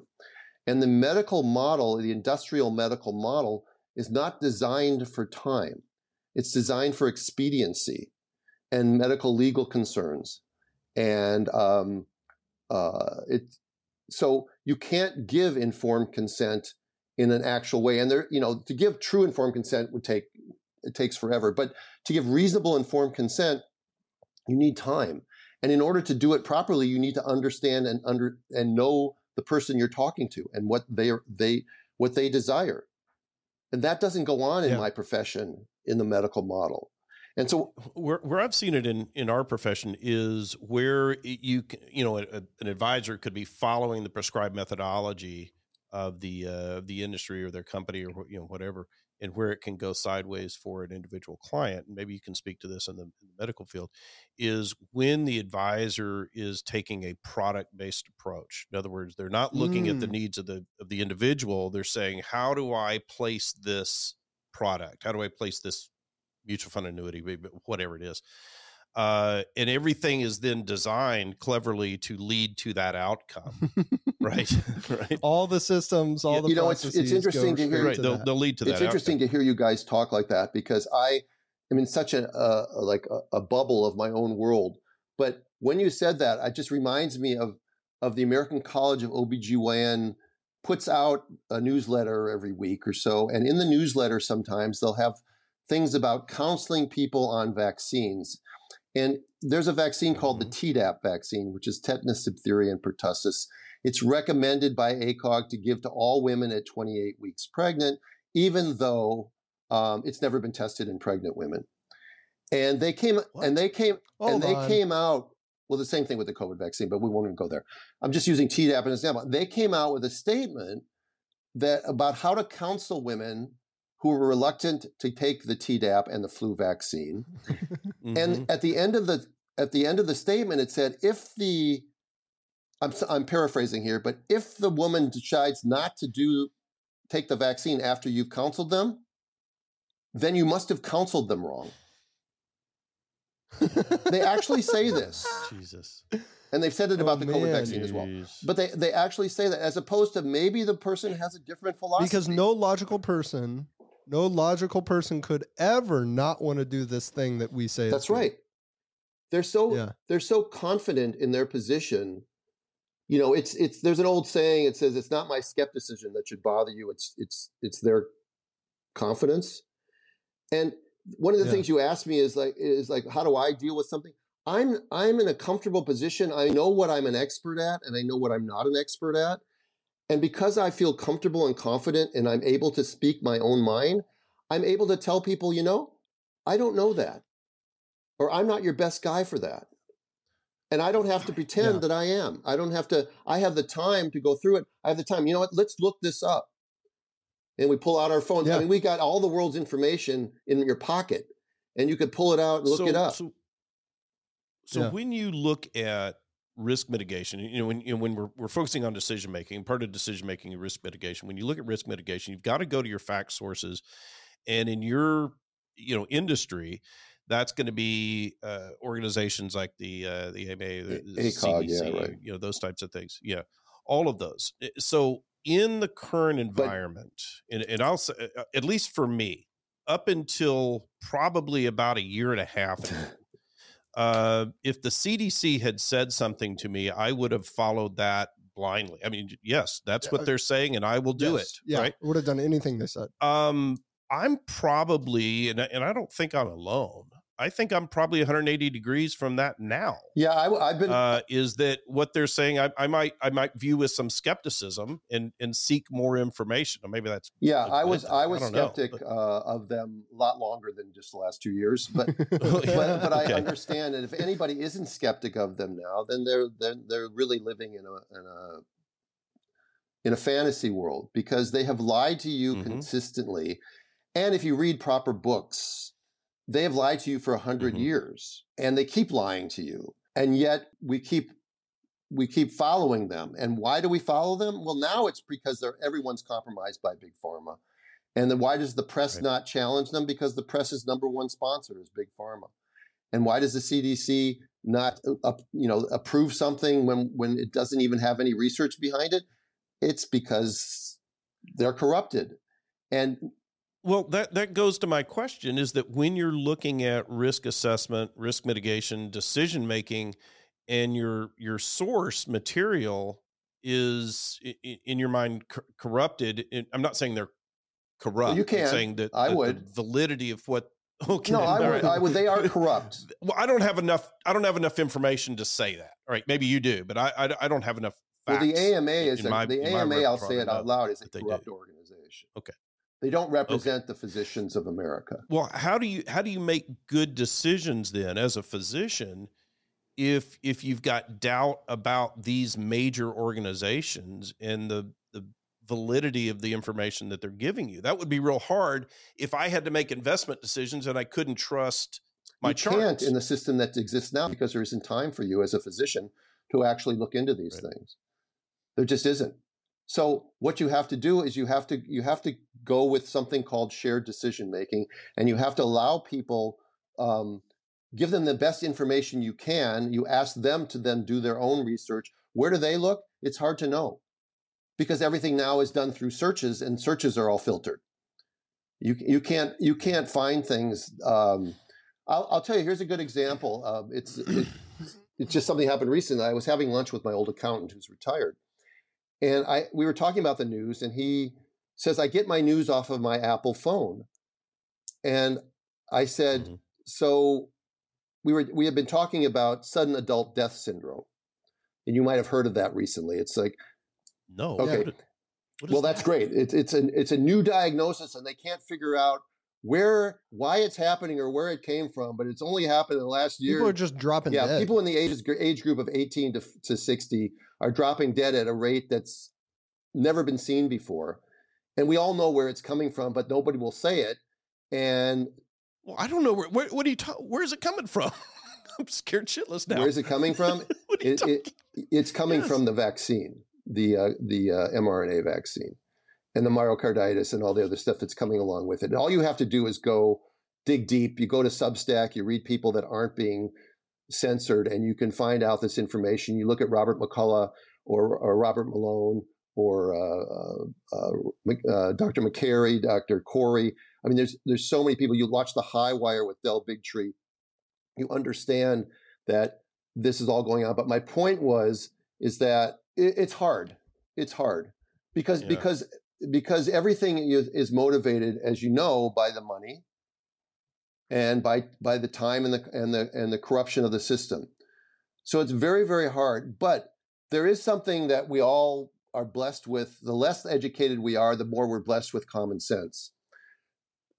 And the medical model the industrial medical model is not designed for time. It's designed for expediency and medical legal concerns. And um, uh, it, so you can't give informed consent in an actual way. And there, you know, to give true informed consent would take it takes forever. But to give reasonable informed consent, you need time. And in order to do it properly, you need to understand and under and know the person you're talking to and what they they what they desire. And that doesn't go on in Yeah. my profession in the medical model. And so where where I've seen it in in our profession is where you you know a, a- an advisor could be following the prescribed methodology of the uh, of the industry or their company or you know whatever, and where it can go sideways for an individual client. And maybe you can speak to this in the, in the medical field, is when the advisor is taking a product based approach. In other words, they're not looking at the Mm. needs of the of the individual. They're saying, how do I place this product? How do I place this mutual fund annuity, whatever it is. Uh, and everything is then designed cleverly to lead to that outcome, right? right. all the systems, all Yeah, the you know, it's- it's interesting to hear- Right. to They'll, they'll lead to that. it's interesting outcome. to hear you guys talk like that because I am in such a, a like a, a bubble of my own world. But when you said that, it just reminds me of of the American College of OBGYN puts out a newsletter every week or so. And in the newsletter, sometimes they'll have things about counseling people on vaccines. And there's a vaccine called the Tdap vaccine, which is tetanus, diphtheria, and pertussis. It's recommended by ACOG to give to all women at 28 weeks pregnant, even though um, it's never been tested in pregnant women. And they came What? and they came Hold and they on. came out. Well, the same thing with the COVID vaccine, but we won't even go there. I'm just using Tdap as an example. They came out with a statement that about how to counsel women who were reluctant to take the Tdap and the flu vaccine. Mhm. And at the end of the at the end of the statement, it said if the I'm I'm paraphrasing here, but if the woman decides not to do take the vaccine after you've counseled them, then you must have counseled them wrong. They actually say this, Jesus. and they've said it Oh, about the COVID man. vaccine as well. But they they actually say that as opposed to maybe the person has a different philosophy. because no logical person, no logical person could ever not want to do this thing that we say. That's good. right. They're so Yeah. they're so confident in their position. You know, it's it's there's an old saying. It says it's not my skepticism that should bother you. It's it's it's their confidence. And one of the Yeah. things you asked me is like is like how do I deal with something? I'm I'm in a comfortable position. I know what I'm an expert at, and I know what I'm not an expert at. And because I feel comfortable and confident, and I'm able to speak my own mind, I'm able to tell people, you know, I don't know that or I'm not your best guy for that. And I don't have to pretend Yeah. that I am. I don't have to, I have the time to go through it. I have the time. You know what? Let's look this up. And we pull out our phones. Yeah. I mean, we got all the world's information in your pocket, and you could pull it out and look so, it up. So, so Yeah. when you look at risk mitigation, you know, when you know, when we're we're focusing on decision making, part of decision making is risk mitigation. When you look at risk mitigation, you've got to go to your fact sources, and in your you know industry, that's going to be uh, organizations like the uh, the AMA, the, ACOG, yeah, CDC, right. you know, those types of things. Yeah, all of those. So in the current environment, and, and I'll say, uh, at least for me, up until probably about a year and a half uh, if the CDC had said something to me, I would have followed that blindly. I mean, yes, that's what uh, they're saying, and I will do Yes. it. Yeah, Right. would have done anything they said. Um, I'm probably, and and I don't think I'm alone. I think I'm probably 180 degrees from that now. yeah, I, have been. Uh, is that what they're saying? I, I might I might view with some skepticism and and seek more information. Or maybe that's yeah, I was. I I was know, skeptic but- uh, of them a lot longer than just the last two years, but Oh, yeah. but, but I Okay. understand that if anybody isn't skeptic of them now, then they're they're, they're really living in a in a in a fantasy world because they have lied to you Mhm. consistently, and if you read proper books, they have lied to you for a 100 Mhm. years, and they keep lying to you, and yet we keep we keep following them. And why do we follow them? Well, now it's because they're everyone's compromised by big pharma. And then why does the press Right. not challenge them? Because the press's number one sponsor is big pharma. And why does the CDC not, uh, you know, approve something when when it doesn't even have any research behind it? It's because they're corrupted. And Well, that that goes to my question: is that when you're looking at risk assessment, risk mitigation, decision making, and your your source material is in your mind corrupted. I'm not saying they're corrupt. you I'm can. saying that I that would. the validity of what. Okay, no, I would, right. I would. They are corrupt. Well, I don't have enough. I don't have enough information to say that. All right, maybe you do, but I I, I don't have enough. Well, Facts the AMA in is a, my- the AMA. I'll say it out loud. Is a corrupt do. organization. Okay. They don't represent the physicians of America. Well, how do you how do you make good decisions then as a physician if if you've got doubt about these major organizations and the the validity of the information that they're giving you? That would be real hard if I had to make investment decisions and I couldn't trust my you can't in the system that exists now because there isn't time for you as a physician to actually look into these Right. things. There just isn't. So what you have to do is you have to you have to go with something called shared decision making, and you have to allow people um, give them the best information you can. You ask them to then do their own research. Where do they look? It's hard to know because everything now is done through searches, and searches are all filtered. You you can't you can't find things. Um, I'll, I'll tell you. Here's a good example. Um, it's it, it's just something happened recently. I was having lunch with my old accountant who's retired, and I we were talking about the news, and he says I get my news off of my Apple phone, and I said, Mhm. so we were we had been talking about sudden adult death syndrome, and you might have heard of that recently. It's like No. Okay. Is well, that's that? great. It's it's a it's a new diagnosis, and they can't figure out where why it's happening or where it came from. But it's only happened in the last year. People are just dropping yeah, dead. people in the age age group of 18 to, to 60 are dropping dead at a rate that's never been seen before. And we all know where it's coming from, but nobody will say it. And Well, I don't know where. where what are you? Ta- where's it coming from? I'm scared shitless now. where's it coming from? what are you it, talking? it, it's coming Yes. from the vaccine, the uh, the uh, mRNA vaccine, and the myocarditis and all the other stuff that's coming along with it. And all you have to do is go dig deep. You go to Substack, you read people that aren't being censored, and you can find out this information. You look at Robert McCullough or, or Robert Malone or uh, uh, Mc- uh, Dr. Makary, Dr. Kory. I mean, there's there's so many people. You watch the High Wire with Del Bigtree. You understand that this is all going on. But my point was is that it, it's hard. It's hard because Yeah. because because everything is, motivated, as you know, by the money and by by the time and the and the and the corruption of the system. So it's very very hard. But there is something that we all are blessed with. The less educated we are, the more we're blessed with common sense.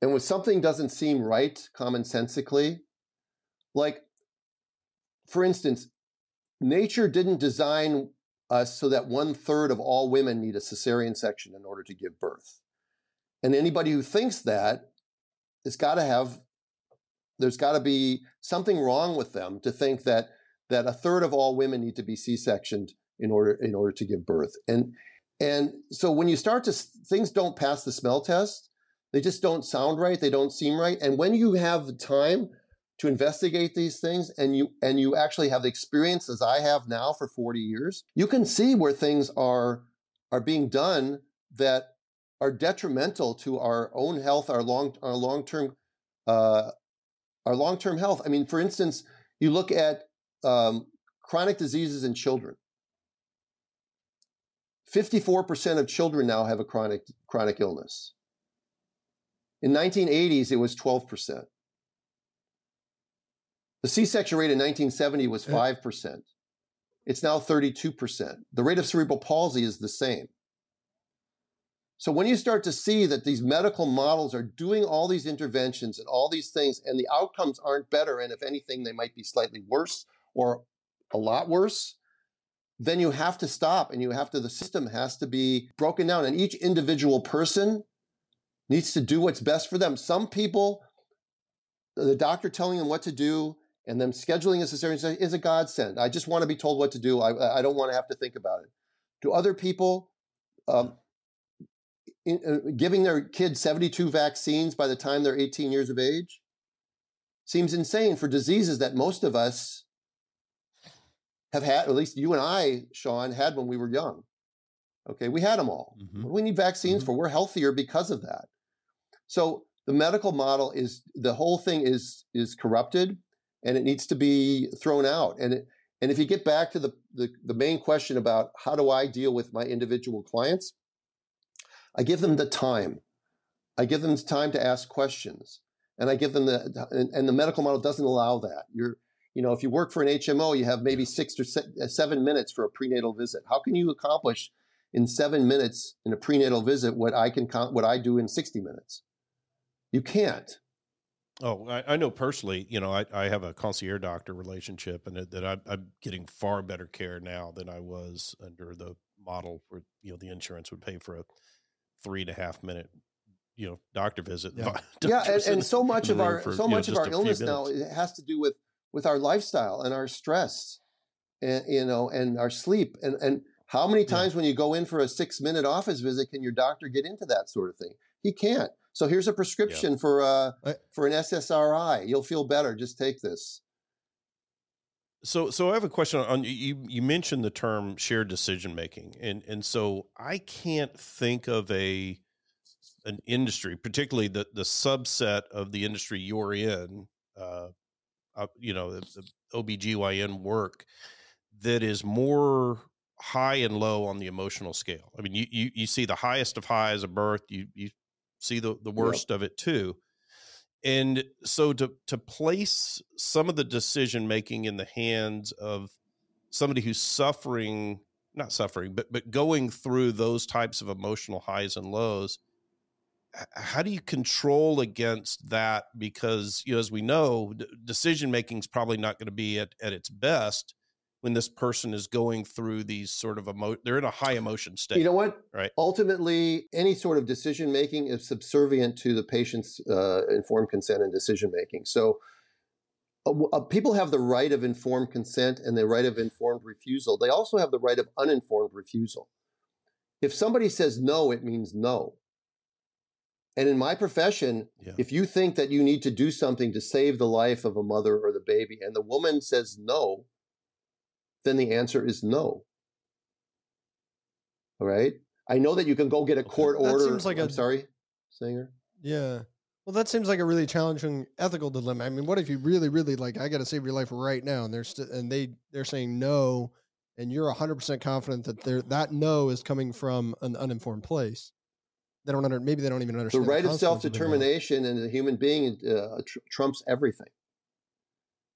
And when something doesn't seem right commonsensically, like for instance, nature didn't design us so that one third of all women need a cesarean section in order to give birth. And anybody who thinks that has got to have, there's got to be something wrong with them to think that that a third of all women need to be C-sectioned in order in order to give birth. And and so when you start to things don't pass the smell test, they just don't sound right, they don't seem right. And when you have the time to investigate these things and you and you actually have the experience as I have now for 40 years, you can see where things are are being done that are detrimental to our own health, our long our long term uh, our long term health. I mean, for instance, you look at um, chronic diseases in children. 54% of children now have a chronic chronic illness. In 1980s, it was 12%. The C-section rate in 1970 was 5%. It's now 32%. The rate of cerebral palsy is the same. So when you start to see that these medical models are doing all these interventions and all these things, and the outcomes aren't better, and if anything, they might be slightly worse or a lot worse, then you have to stop and you have to, the system has to be broken down. And each individual person needs to do what's best for them. Some people, the doctor telling them what to do and them scheduling a cesarean is a godsend. I just want to be told what to do. I, I don't want to have to think about it. To other people, um, in, uh, giving their kids 72 vaccines by the time they're 18 years of age seems insane for diseases that most of us have had, at least you and I, Sean, had when we were young. Okay, we had them all. Mhm. What do we need vaccines Mhm. for? We're healthier because of that. So the medical model is the whole thing is is corrupted, and it needs to be thrown out. And it, and if you get back to the, the the main question about how do I deal with my individual clients, I give them the time. I give them the time to ask questions, and I give them the and, and the medical model doesn't allow that. You're you know if you work for an HMO, you have maybe six or se- uh, seven minutes for a prenatal visit. How can you accomplish in seven minutes in a prenatal visit what I can what I do in sixty minutes? You can't. Oh, I, I know personally. You know, I, I have a concierge doctor relationship, and that I'm, I'm getting far better care now than I was under the model where you know the insurance would pay for a three and a half minute, you know, doctor visit. Yeah. yeah, and, and so much of our for, so you know, much of our illness now it has to do with with our lifestyle and our stress, and you know, and our sleep, and and how many Yeah. times when you go in for a six minute office visit can your doctor get into that sort of thing? He can't. So here's a prescription for uh for an SSRI. You'll feel better. Just take this. So, so I have a question on you. You mentioned the term shared decision making, and and so I can't think of a an industry, particularly the the subset of the industry you're in, uh, uh you know, the, the OBGYN work that is more high and low on the emotional scale. I mean, you you, you see the highest of highs of birth, you you see the the worst of it too. And so to to place some of the decision making in the hands of somebody who's suffering not suffering, but but going through those types of emotional highs and lows, how do you control against that? Because you know, as we know, decision making is probably not going to be at, at its best when this person is going through these sort of emo. They're in a high emotion state. You know what? Right. Ultimately, any sort of decision making is subservient to the patient's uh, informed consent and decision making. So, uh, uh, people have the right of informed consent and the right of informed refusal. They also have the right of uninformed refusal. If somebody says no, it means no. And in my profession, Yeah. if you think that you need to do something to save the life of a mother or the baby, and the woman says no, then the answer is no. All right. I know that you can go get a court That order. seems like I'm a- sorry, Singer. Yeah. Well, that seems like a really challenging ethical dilemma. I mean, what if you really, really like, I got to save your life right now, and they're st- and they they're saying no, and you're hundred percent confident that they're that no is coming from an uninformed place. They don't under maybe they don't even understand The right of self determination, and a human being uh, tr- trumps everything.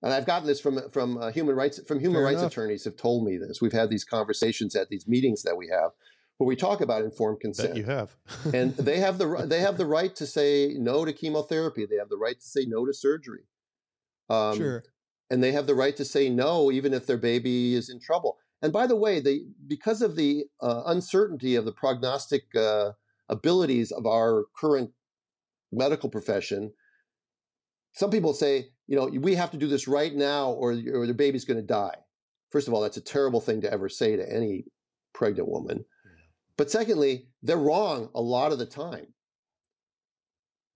And I've gotten this from from uh, human rights from human Fair rights enough. attorneys have told me this. We've had these conversations at these meetings that we have, where we talk about informed that consent. you have. and they have the they have the right to say no to chemotherapy. They have the right to say no to surgery. Um, Sure. and they have the right to say no even if their baby is in trouble. And by the way, they because of the uh, uncertainty of the prognostic uh, abilities of our current medical profession, some people say, you know, we have to do this right now, or, or the baby's going to die. First of all, that's a terrible thing to ever say to any pregnant woman. But secondly, they're wrong a lot of the time.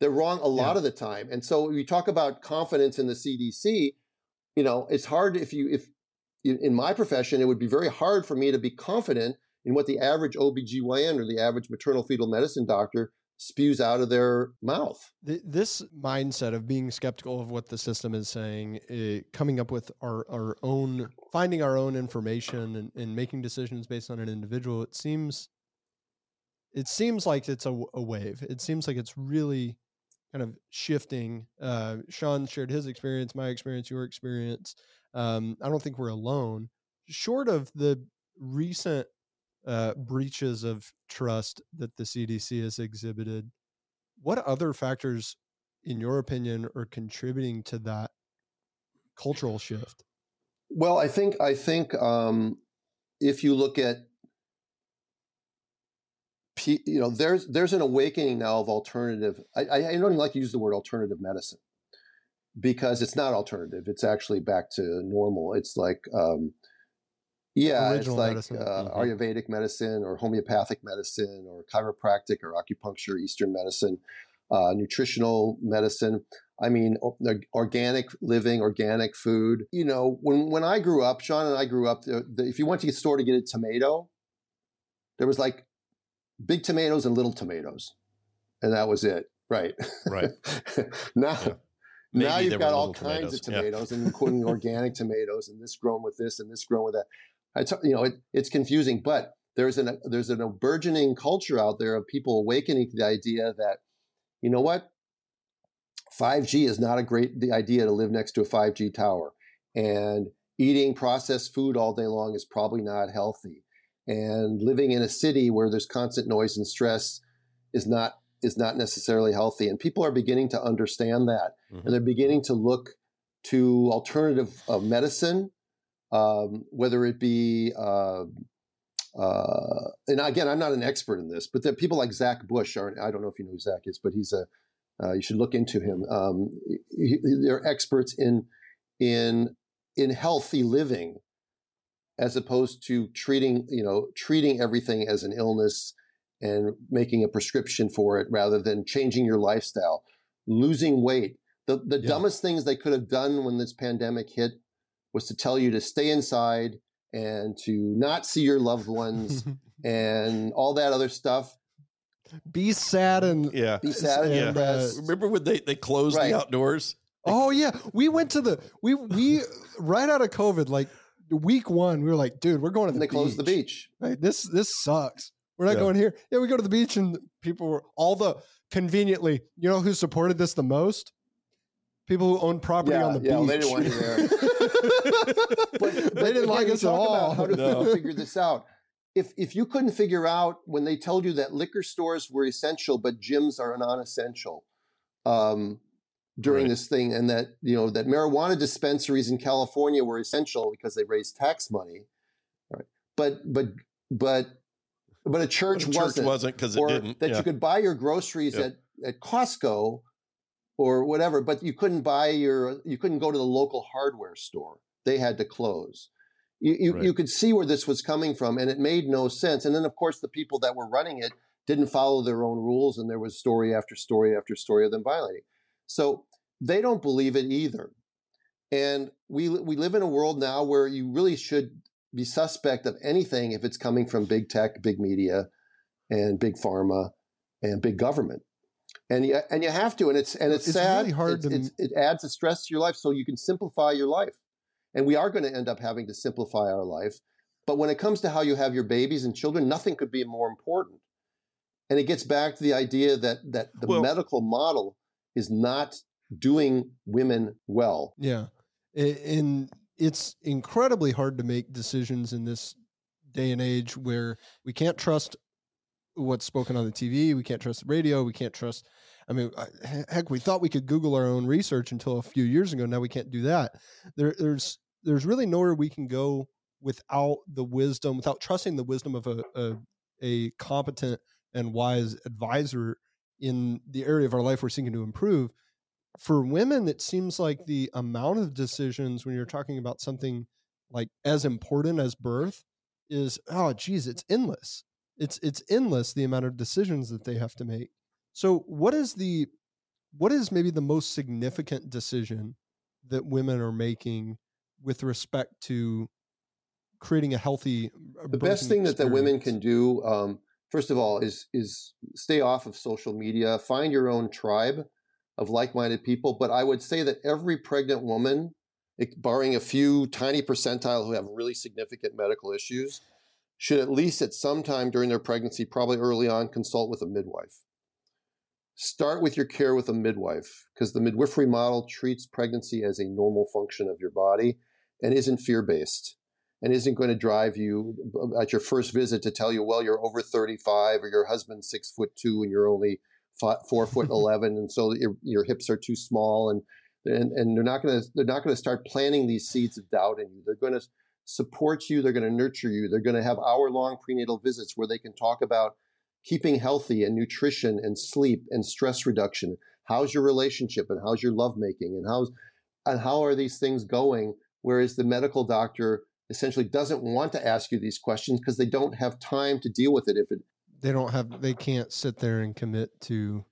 They're wrong a lot Yeah. of the time. And so we talk about confidence in the CDC, you know, it's hard if you if in in my profession it would be very hard for me to be confident in what the average OBGYN or the average maternal fetal medicine doctor spews out of their mouth. This mindset of being skeptical of what the system is saying, uh, coming up with our, our own, finding our own information and, and making decisions based on an individual, it seems, it seems like it's a wave. It seems like it's really kind of shifting. Uh, Sean shared his experience, my experience, your experience. Um, I don't think we're alone. Short of the recent uh, breaches of trust that the CDC has exhibited, what other factors, in your opinion, are contributing to that cultural shift? Well, I think I think um, if you look at you know there's there's an awakening now of alternative. I I don't even like to use the word alternative medicine because it's not alternative. It's actually back to normal. It's like um, yeah, it's like medicine. uh, Mhm. Ayurvedic medicine or homeopathic medicine or chiropractic or acupuncture, Eastern medicine, uh, nutritional medicine. I mean, organic living, organic food. You know, when when I grew up, Sean and I grew up. The, the, if you went to the store to get a tomato, there was like big tomatoes and little tomatoes, and that was it. Right. Right. now, Yeah. now you've got all kinds of tomatoes, yeah. tomatoes, and including organic tomatoes, and this grown with this, and this grown with that. I t- you know, it, it's confusing, but there's an there's an, a burgeoning culture out there of people awakening to the idea that, you know what, 5G is not a great the idea to live next to a 5G tower, and eating processed food all day long is probably not healthy, and living in a city where there's constant noise and stress is not is not necessarily healthy, and people are beginning to understand that, Mhm. and they're beginning to look to alternative uh, medicine, um, whether it be. Uh, uh, and again, I'm not an expert in this, but the people like Zach Bush are. I don't know if you know who Zach is, but he's a. Uh, you should look into him. Um, he- they're experts in in in healthy living, as opposed to treating you know treating everything as an illness and making a prescription for it rather than changing your lifestyle, losing weight. The the Yeah. dumbest things they could have done when this pandemic hit was to tell you to stay inside and to not see your loved ones and all that other stuff. Be sad and Yeah. Be sad and and, Yeah. depressed. Remember when they, they closed Right. the outdoors? Oh yeah, we went to the we we right out of COVID, like week one, we were like, dude, we're going to the And they beach. closed the beach. Right? This this sucks. We're not Yeah. going here. Yeah, we go to the beach, and people were all the conveniently. You know who supported this the most? People who own property Yeah, on the yeah, beach. they didn't want you there. But, they didn't like us at talk about all. How did No. people figure this out? if if you couldn't figure out when they told you that liquor stores were essential but gyms are non-essential um, during Right. this thing, and that you know that marijuana dispensaries in California were essential because they raised tax money, right? But but but but a church, The church wasn't, wasn't because it or didn't. that yeah. you could buy your groceries Yeah. at at Costco or whatever, but you couldn't buy your you couldn't go to the local hardware store. They had to close. You you, Right. you could see where this was coming from, and it made no sense. And then, of course, the people that were running it didn't follow their own rules, and there was story after story after story of them violating. So they don't believe it either. And we we live in a world now where you really should be suspect of anything if it's coming from big tech, big media, and big pharma and big government. And you, and you have to, and it's and it's, It's sad. really hard It's- to- it's- it adds a stress to your life, so you can simplify your life. And we are going to end up having to simplify our life. But when it comes to how you have your babies and children, nothing could be more important. And it gets back to the idea that that the Well- medical model is not doing women well. Yeah. And it's incredibly hard to make decisions in this day and age where we can't trust what's spoken on the TV, we can't trust the radio, we can't trust I mean, heck, we thought we could Google our own research until a few years ago. Now we can't do that. There, there's there's really nowhere we can go without the wisdom, without trusting the wisdom of a, a a competent and wise advisor in the area of our life we're seeking to improve. For women, it seems like the amount of decisions when you're talking about something like as important as birth is oh geez, it's endless. It's it's endless the amount of decisions that they have to make. So what is the what is maybe the most significant decision that women are making with respect to creating a healthy the best thing that the women can do um, first of all is is stay off of social media find your own tribe of like-minded people but i would say that every pregnant woman barring a few tiny percentile who have really significant medical issues should at least at some time during their pregnancy probably early on consult with a midwife start with your care with a midwife because the midwifery model treats pregnancy as a normal function of your body and isn't fear-based and isn't going to drive you uh, at your first visit to tell you, well, you're over 35 or your husband's six foot two and you're only four foot 11. And so your, your hips are too small. And, and, and they're not going to, they're not going to start planting these seeds of doubt in you. They're going to support you. They're going to nurture you. They're going to have hour long prenatal visits where they can talk about keeping healthy and nutrition and sleep and stress reduction. How's your relationship and how's your lovemaking and how's, and how are these things going? Whereas the medical doctor essentially doesn't want to ask you these questions because they don't have time to deal with it if it they don't have they can't sit there and commit to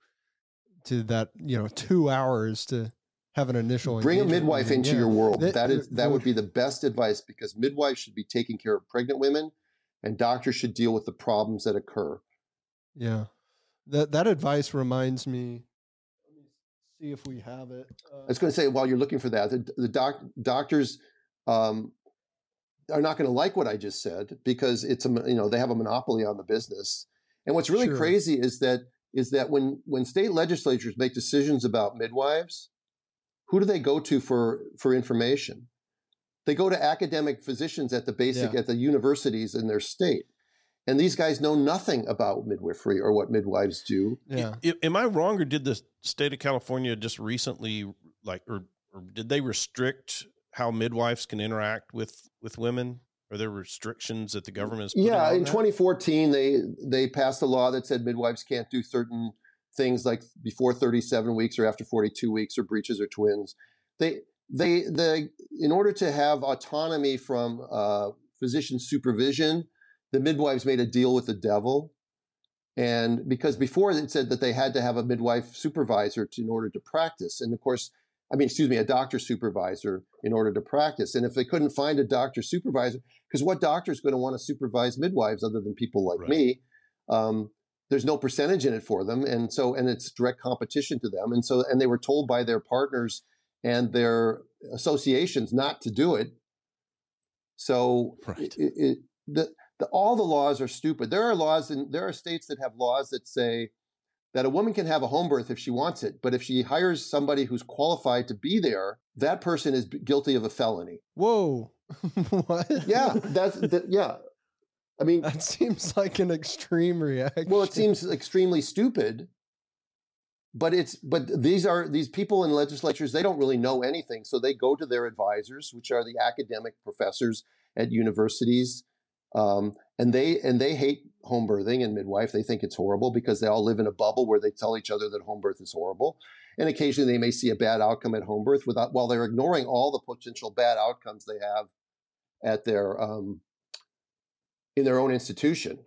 to that you know two hours to have an initial bring a midwife into Yeah. your world. That- that is that would be the best advice because midwives should be taking care of pregnant women and doctors should deal with the problems that occur. Yeah. That that advice reminds me let me see if we have it. Uh, i was going to say while you're looking for that the, the doc, doctors um, are not going to like what i just said because it's a you know they have a monopoly on the business. And what's really Sure. crazy is that is that when when state legislatures make decisions about midwives who do they go to for for information they go to academic physicians at the basic Yeah. at the universities in their state and these guys know nothing about midwifery or what midwives do yeah I- am I wrong, or did the state of California just recently, like, or, or did they restrict how midwives can interact with with women? Are there restrictions that the government is? putting yeah on in that? 2014 they they passed a law that said midwives can't do certain things like before 37 weeks or after 42 weeks or breeches or twins. They they the in order to have autonomy from uh, physician supervision the midwives made a deal with the devil. And because before it said that they had to have a midwife supervisor to, in order to practice. And of course i mean excuse me a doctor supervisor in order to practice. And if they couldn't find a doctor supervisor because what doctor is going to want to supervise midwives other than people like Right. me? Um, there's no percentage in it for them and so and it's direct competition to them and so and they were told by their partners and their associations not to do it. So Right. it, it, the, the, all the laws are stupid. There are laws and there are states that have laws that say that a woman can have a home birth if she wants it but if she hires somebody who's qualified to be there that person is guilty of a felony. Whoa. What? Yeah that's that, yeah I mean, That seems like an extreme reaction. well, it seems extremely stupid, but it's but these are these people in legislatures. They don't really know anything, so they go to their advisors, which are the academic professors at universities, um, and they and they hate home birthing and midwife. They think it's horrible because they all live in a bubble where they tell each other that home birth is horrible. And occasionally they may see a bad outcome at home birth without while they're ignoring all the potential bad outcomes they have at their um, in their own institution.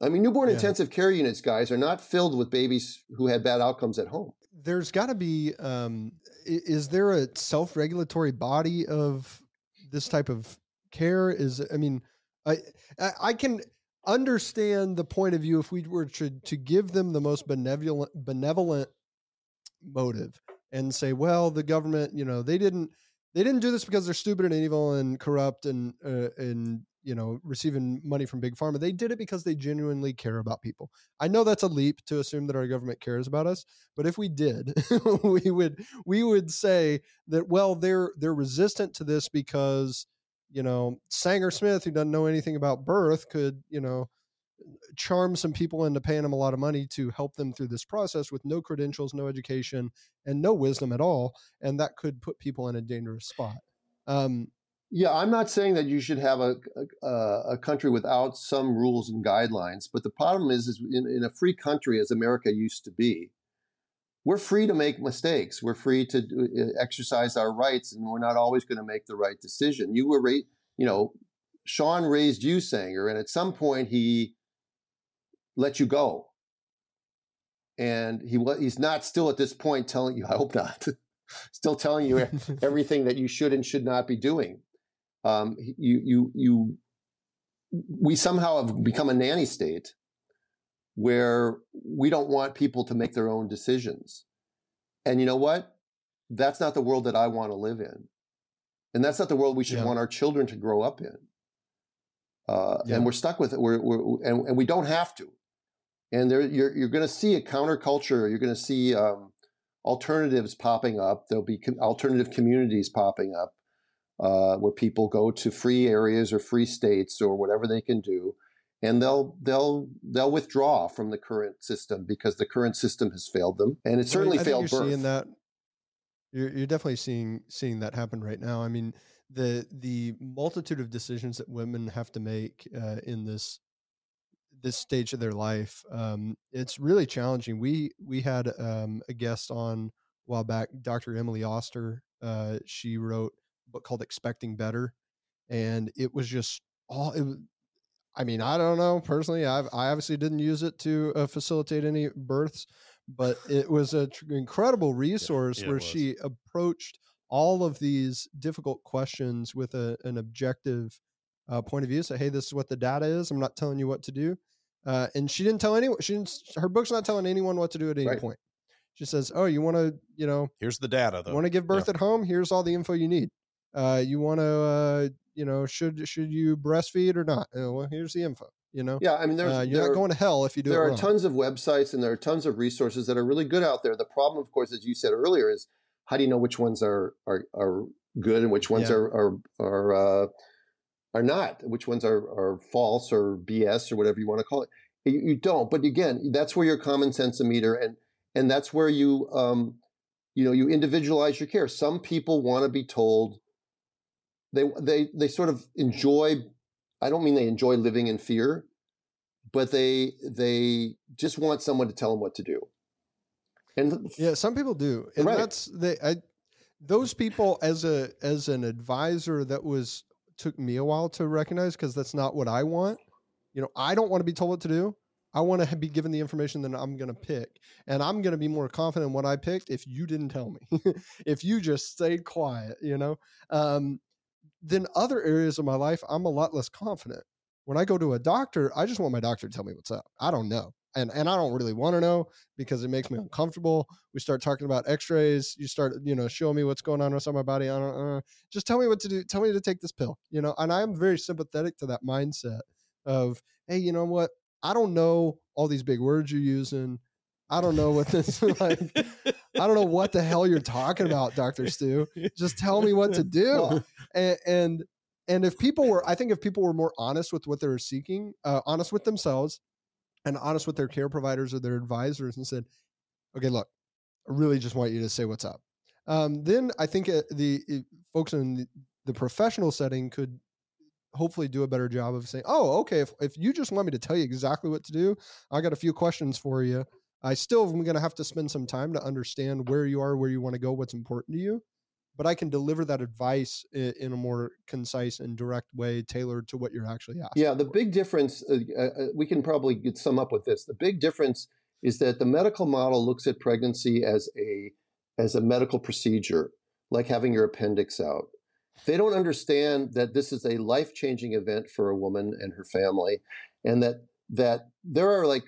I mean, newborn Yeah. intensive care units, guys, are not filled with babies who had bad outcomes at home. there's got to be um is there a self-regulatory body of this type of care is i mean i i I can understand the point of view if we were to to give them the most benevolent benevolent motive and say well the government you know they didn't they didn't do this because they're stupid and evil and corrupt and uh, and you know receiving money from big pharma they did it because they genuinely care about people. I know that's a leap to assume that our government cares about us but if we did we would we would say that well they're they're resistant to this because you know sanger smith who doesn't know anything about birth could you know charm some people into paying them a lot of money to help them through this process with no credentials no education and no wisdom at all and that could put people in a dangerous spot. Um, Yeah, I'm not saying that you should have a a, a country without some rules and guidelines, but the problem is, is in, in a free country as America used to be, we're free to make mistakes. We're free to do- exercise our rights, and we're not always going to make the right decision. You were, ra- you know, Sean raised you, Sanger, and at some point he let you go, and he he's not still at this point telling you. I hope not. Still telling you everything that you should and should not be doing. Um, you, you, you, we somehow have become a nanny state where we don't want people to make their own decisions. And you know what? That's not the world that I want to live in. And that's not the world we should Yeah. want our children to grow up in. Uh, Yeah. And we're stuck with it. We're, we're, and, and we don't have to. And there, you're, you're going to see a counterculture. You're going to see um, alternatives popping up. There'll be alternative communities popping up uh, where people go to free areas or free states or whatever they can do, and they'll they'll they'll withdraw from the current system because the current system has failed them, and it certainly I think failed you're birth. Seeing that, you're, you're definitely seeing seeing that happen right now. I mean, the the multitude of decisions that women have to make uh, in this this stage of their life, um, it's really challenging. We we had um, a guest on a while back, Dr. Emily Oster. Uh, she wrote book called Expecting Better, and it was just all it. I mean, I don't know personally. I've I obviously didn't use it to uh, facilitate any births, but it was an incredible resource yeah, it where she approached all of these difficult questions with a, an objective uh, point of view. So, hey, this is what the data is. I'm not telling you what to do. Uh, and she didn't tell anyone. She didn't. Her book's not telling anyone what to do at any Right. point. She says, "Oh, you want to, you know, Here's the data, though. you want to give Yeah. birth at home? Here's all the info you need. Uh, you want to, uh, you know, should should you breastfeed or not? Uh, well, here's the info. You know, yeah, I mean, there's uh, you're there, not going to hell if you do there are wrong. tons of websites and there are tons of resources that are really good out there. The problem, of course, as you said earlier, is how do you know which ones are are, are good and which ones Yeah. are are are uh, are not? Which ones are are false or BS or whatever you want to call it? You, you don't. But again, that's where your common sense meter and and that's where you um, you know you individualize your care. Some people want to be told they they they sort of enjoy. I don't mean they enjoy living in fear, but they they just want someone to tell them what to do. And Yeah, some people do, and Right. that's they. I those people as a as an advisor that was took me a while to recognize because that's not what I want. You know, I don't want to be told what to do. I want to be given the information that I'm going to pick, and I'm going to be more confident in what I picked if you didn't tell me. if you just stayed quiet, you know. Um, then other areas of my life, I'm a lot less confident. When I go to a doctor, I just want my doctor to tell me what's up. I don't know. And, and I don't really want to know because it makes me uncomfortable. We start talking about x-rays. You start, you know, showing me what's going on inside my body. I don't, uh, just tell me what to do. Tell me to take this pill, you know, and I'm very sympathetic to that mindset of, Hey, you know what? I don't know all these big words you're using. I don't know what this like. I don't know what the hell you're talking about, Doctor Stu. Just tell me what to do. Well, And, and and if people were, I think if people were more honest with what they were seeking, uh, honest with themselves, and honest with their care providers or their advisors, and said, "Okay, look, I really just want you to say what's up." Um, then I think uh, the folks in the, the professional setting could hopefully do a better job of saying, "Oh, okay, if if you just want me to tell you exactly what to do, I got a few questions for you." I still am going to have to spend some time to understand where you are, where you want to go, what's important to you. But I can deliver that advice in, a more concise and direct way, tailored to what you're actually asking. Yeah, the for. big difference, uh, uh, we can probably get sum up with this. The big difference is that the medical model looks at pregnancy as a as a medical procedure, like having your appendix out. They don't understand that this is a life changing event for a woman and her family, and that that there are like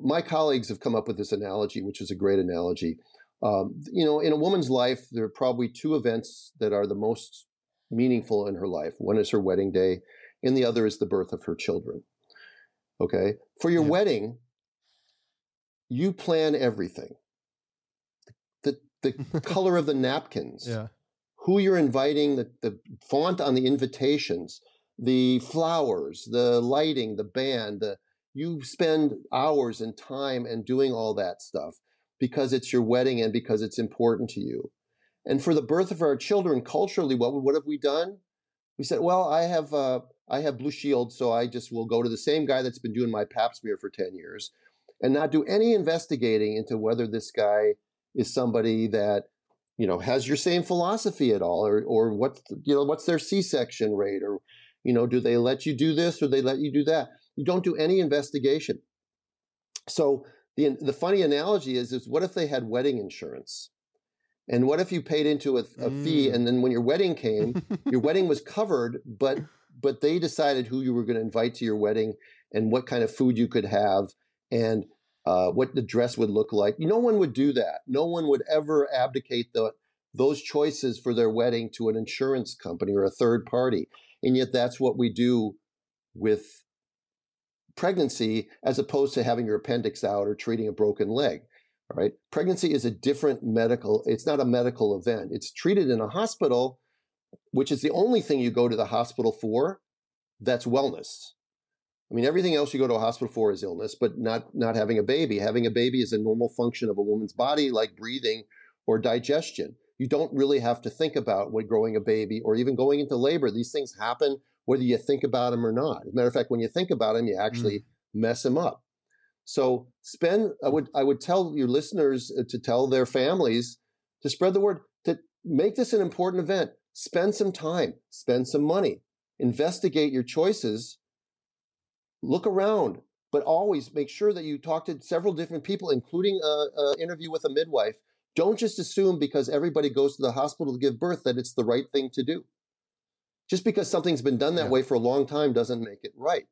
my colleagues have come up with this analogy, which is a great analogy. Um, you know, in a woman's life, there are probably two events that are the most meaningful in her life. One is her wedding day, and the other is the birth of her children. Okay. For your yeah. wedding, you plan everything. The the color of the napkins. Yeah. Who you're inviting, the, the font on the invitations, the flowers, the lighting, the band, the you spend hours and time and doing all that stuff because it's your wedding and because it's important to you. And for the birth of our children, culturally, what what have we done? We said, well, I have uh, I have Blue Shield, so I just will go to the same guy that's been doing my Pap smear for ten years, and not do any investigating into whether this guy is somebody that you know has your same philosophy at all, or or what's you know what's their C-section rate, or you know do they let you do this or they let you do that? You don't do any investigation. So the the funny analogy is is what if they had wedding insurance? And what if you paid into a, a mm. fee and then when your wedding came, your wedding was covered, but but they decided who you were going to invite to your wedding and what kind of food you could have and uh, what the dress would look like. No one would do that. No one would ever abdicate the, those choices for their wedding to an insurance company or a third party. And yet that's what we do with pregnancy as opposed to having your appendix out or treating a broken leg. All right. Pregnancy is a different medical, it's not a medical event. It's treated in a hospital, which is the only thing you go to the hospital for that's wellness. I mean, everything else you go to a hospital for is illness, but not not having a baby. Having a baby is a normal function of a woman's body, like breathing or digestion. You don't really have to think about when growing a baby or even going into labor. These things happen whether you think about them or not. As a matter of fact, when you think about them, you actually mm. mess them up. So spend. I would I would tell your listeners uh, to tell their families to spread the word to make this an important event. Spend some time, spend some money, investigate your choices, look around, but always make sure that you talk to several different people, including an interview with a midwife. Don't just assume because everybody goes to the hospital to give birth that it's the right thing to do. Just because something's been done that yeah. way for a long time doesn't make it right.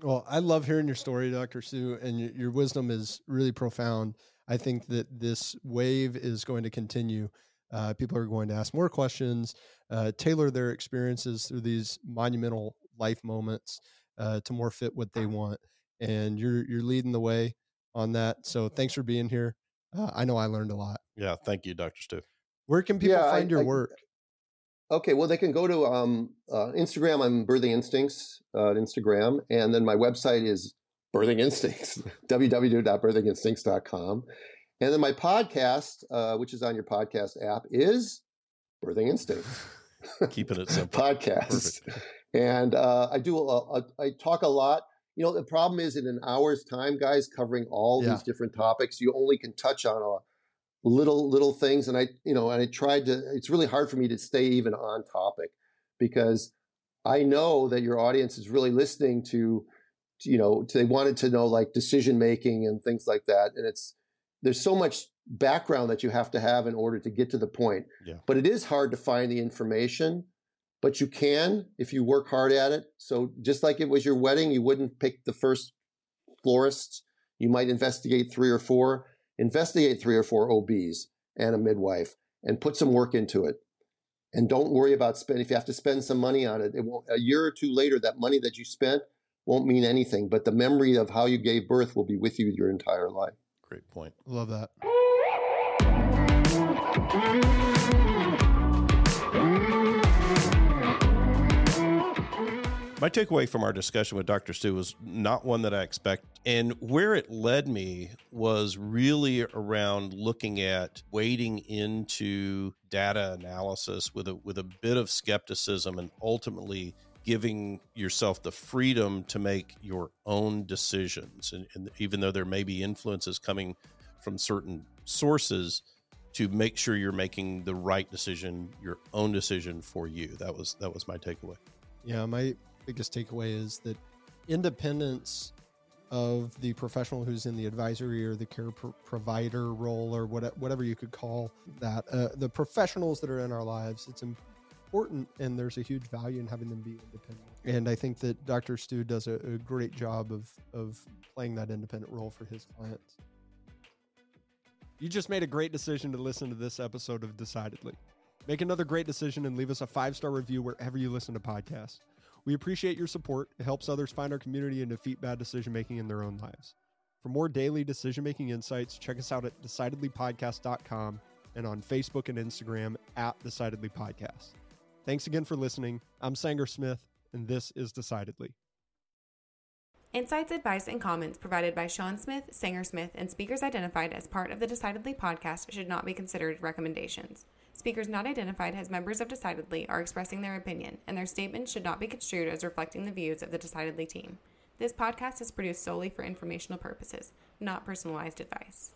Well, I love hearing your story, Dr. Stu, and your, your wisdom is really profound. I think that this wave is going to continue. Uh, people are going to ask more questions, uh, tailor their experiences through these monumental life moments uh, to more fit what they want. And you're you're leading the way on that. So thanks for being here. Uh, I know I learned a lot. Yeah, thank you, Dr. Stu. Where can people yeah, find I, your I, work? Okay, well, they can go to um, uh, Instagram. I'm Birthing Instincts uh, Instagram. And then my website is Birthing Instincts, www.birthinginstincts.com. And then my podcast, uh, which is on your podcast app, is Birthing Instincts. Keeping it simple. podcast. Perfect. And uh, I do, a, a, I talk a lot. You know, the problem is in an hour's time, guys, covering all yeah. these different topics, you only can touch on a little little things and i you know and i tried to it's really hard for me to stay even on topic because i know that your audience is really listening to, to you know to, they wanted to know like decision making and things like that and it's there's so much background that you have to have in order to get to the point yeah. but it is hard to find the information but you can if you work hard at it so just like it was your wedding you wouldn't pick the first florist you might investigate three or four investigate three or four OBs and a midwife and put some work into it. And don't worry about spending. If you have to spend some money on it, it won't, a year or two later, that money that you spent won't mean anything. But the memory of how you gave birth will be with you your entire life. Great point. Love that. My takeaway from our discussion with Dr. Stu was not one that I expect. And where it led me was really around looking at wading into data analysis with a with a bit of skepticism and ultimately giving yourself the freedom to make your own decisions. And, and even though there may be influences coming from certain sources, to make sure you're making the right decision, your own decision for you. That was that was my takeaway. Yeah, my biggest takeaway is that independence of the professional who's in the advisory or the care pro- provider role or what, whatever you could call that, uh, the professionals that are in our lives, it's important and there's a huge value in having them be independent. And I think that Dr. Stu does a, a great job of, of playing that independent role for his clients. You just made a great decision to listen to this episode of Decidedly. Make another great decision and leave us a five star review wherever you listen to podcasts. We appreciate your support. It helps others find our community and defeat bad decision making in their own lives. For more daily decision making insights, check us out at decidedlypodcast.com and on Facebook and Instagram at Decidedly Podcast. Thanks again for listening. I'm Sanger Smith, and this is Decidedly. Insights, advice, and comments provided by Sean Smith, Sanger Smith, and speakers identified as part of the Decidedly podcast should not be considered recommendations. Speakers not identified as members of Decidedly are expressing their opinion, and their statements should not be construed as reflecting the views of the Decidedly team. This podcast is produced solely for informational purposes, not personalized advice.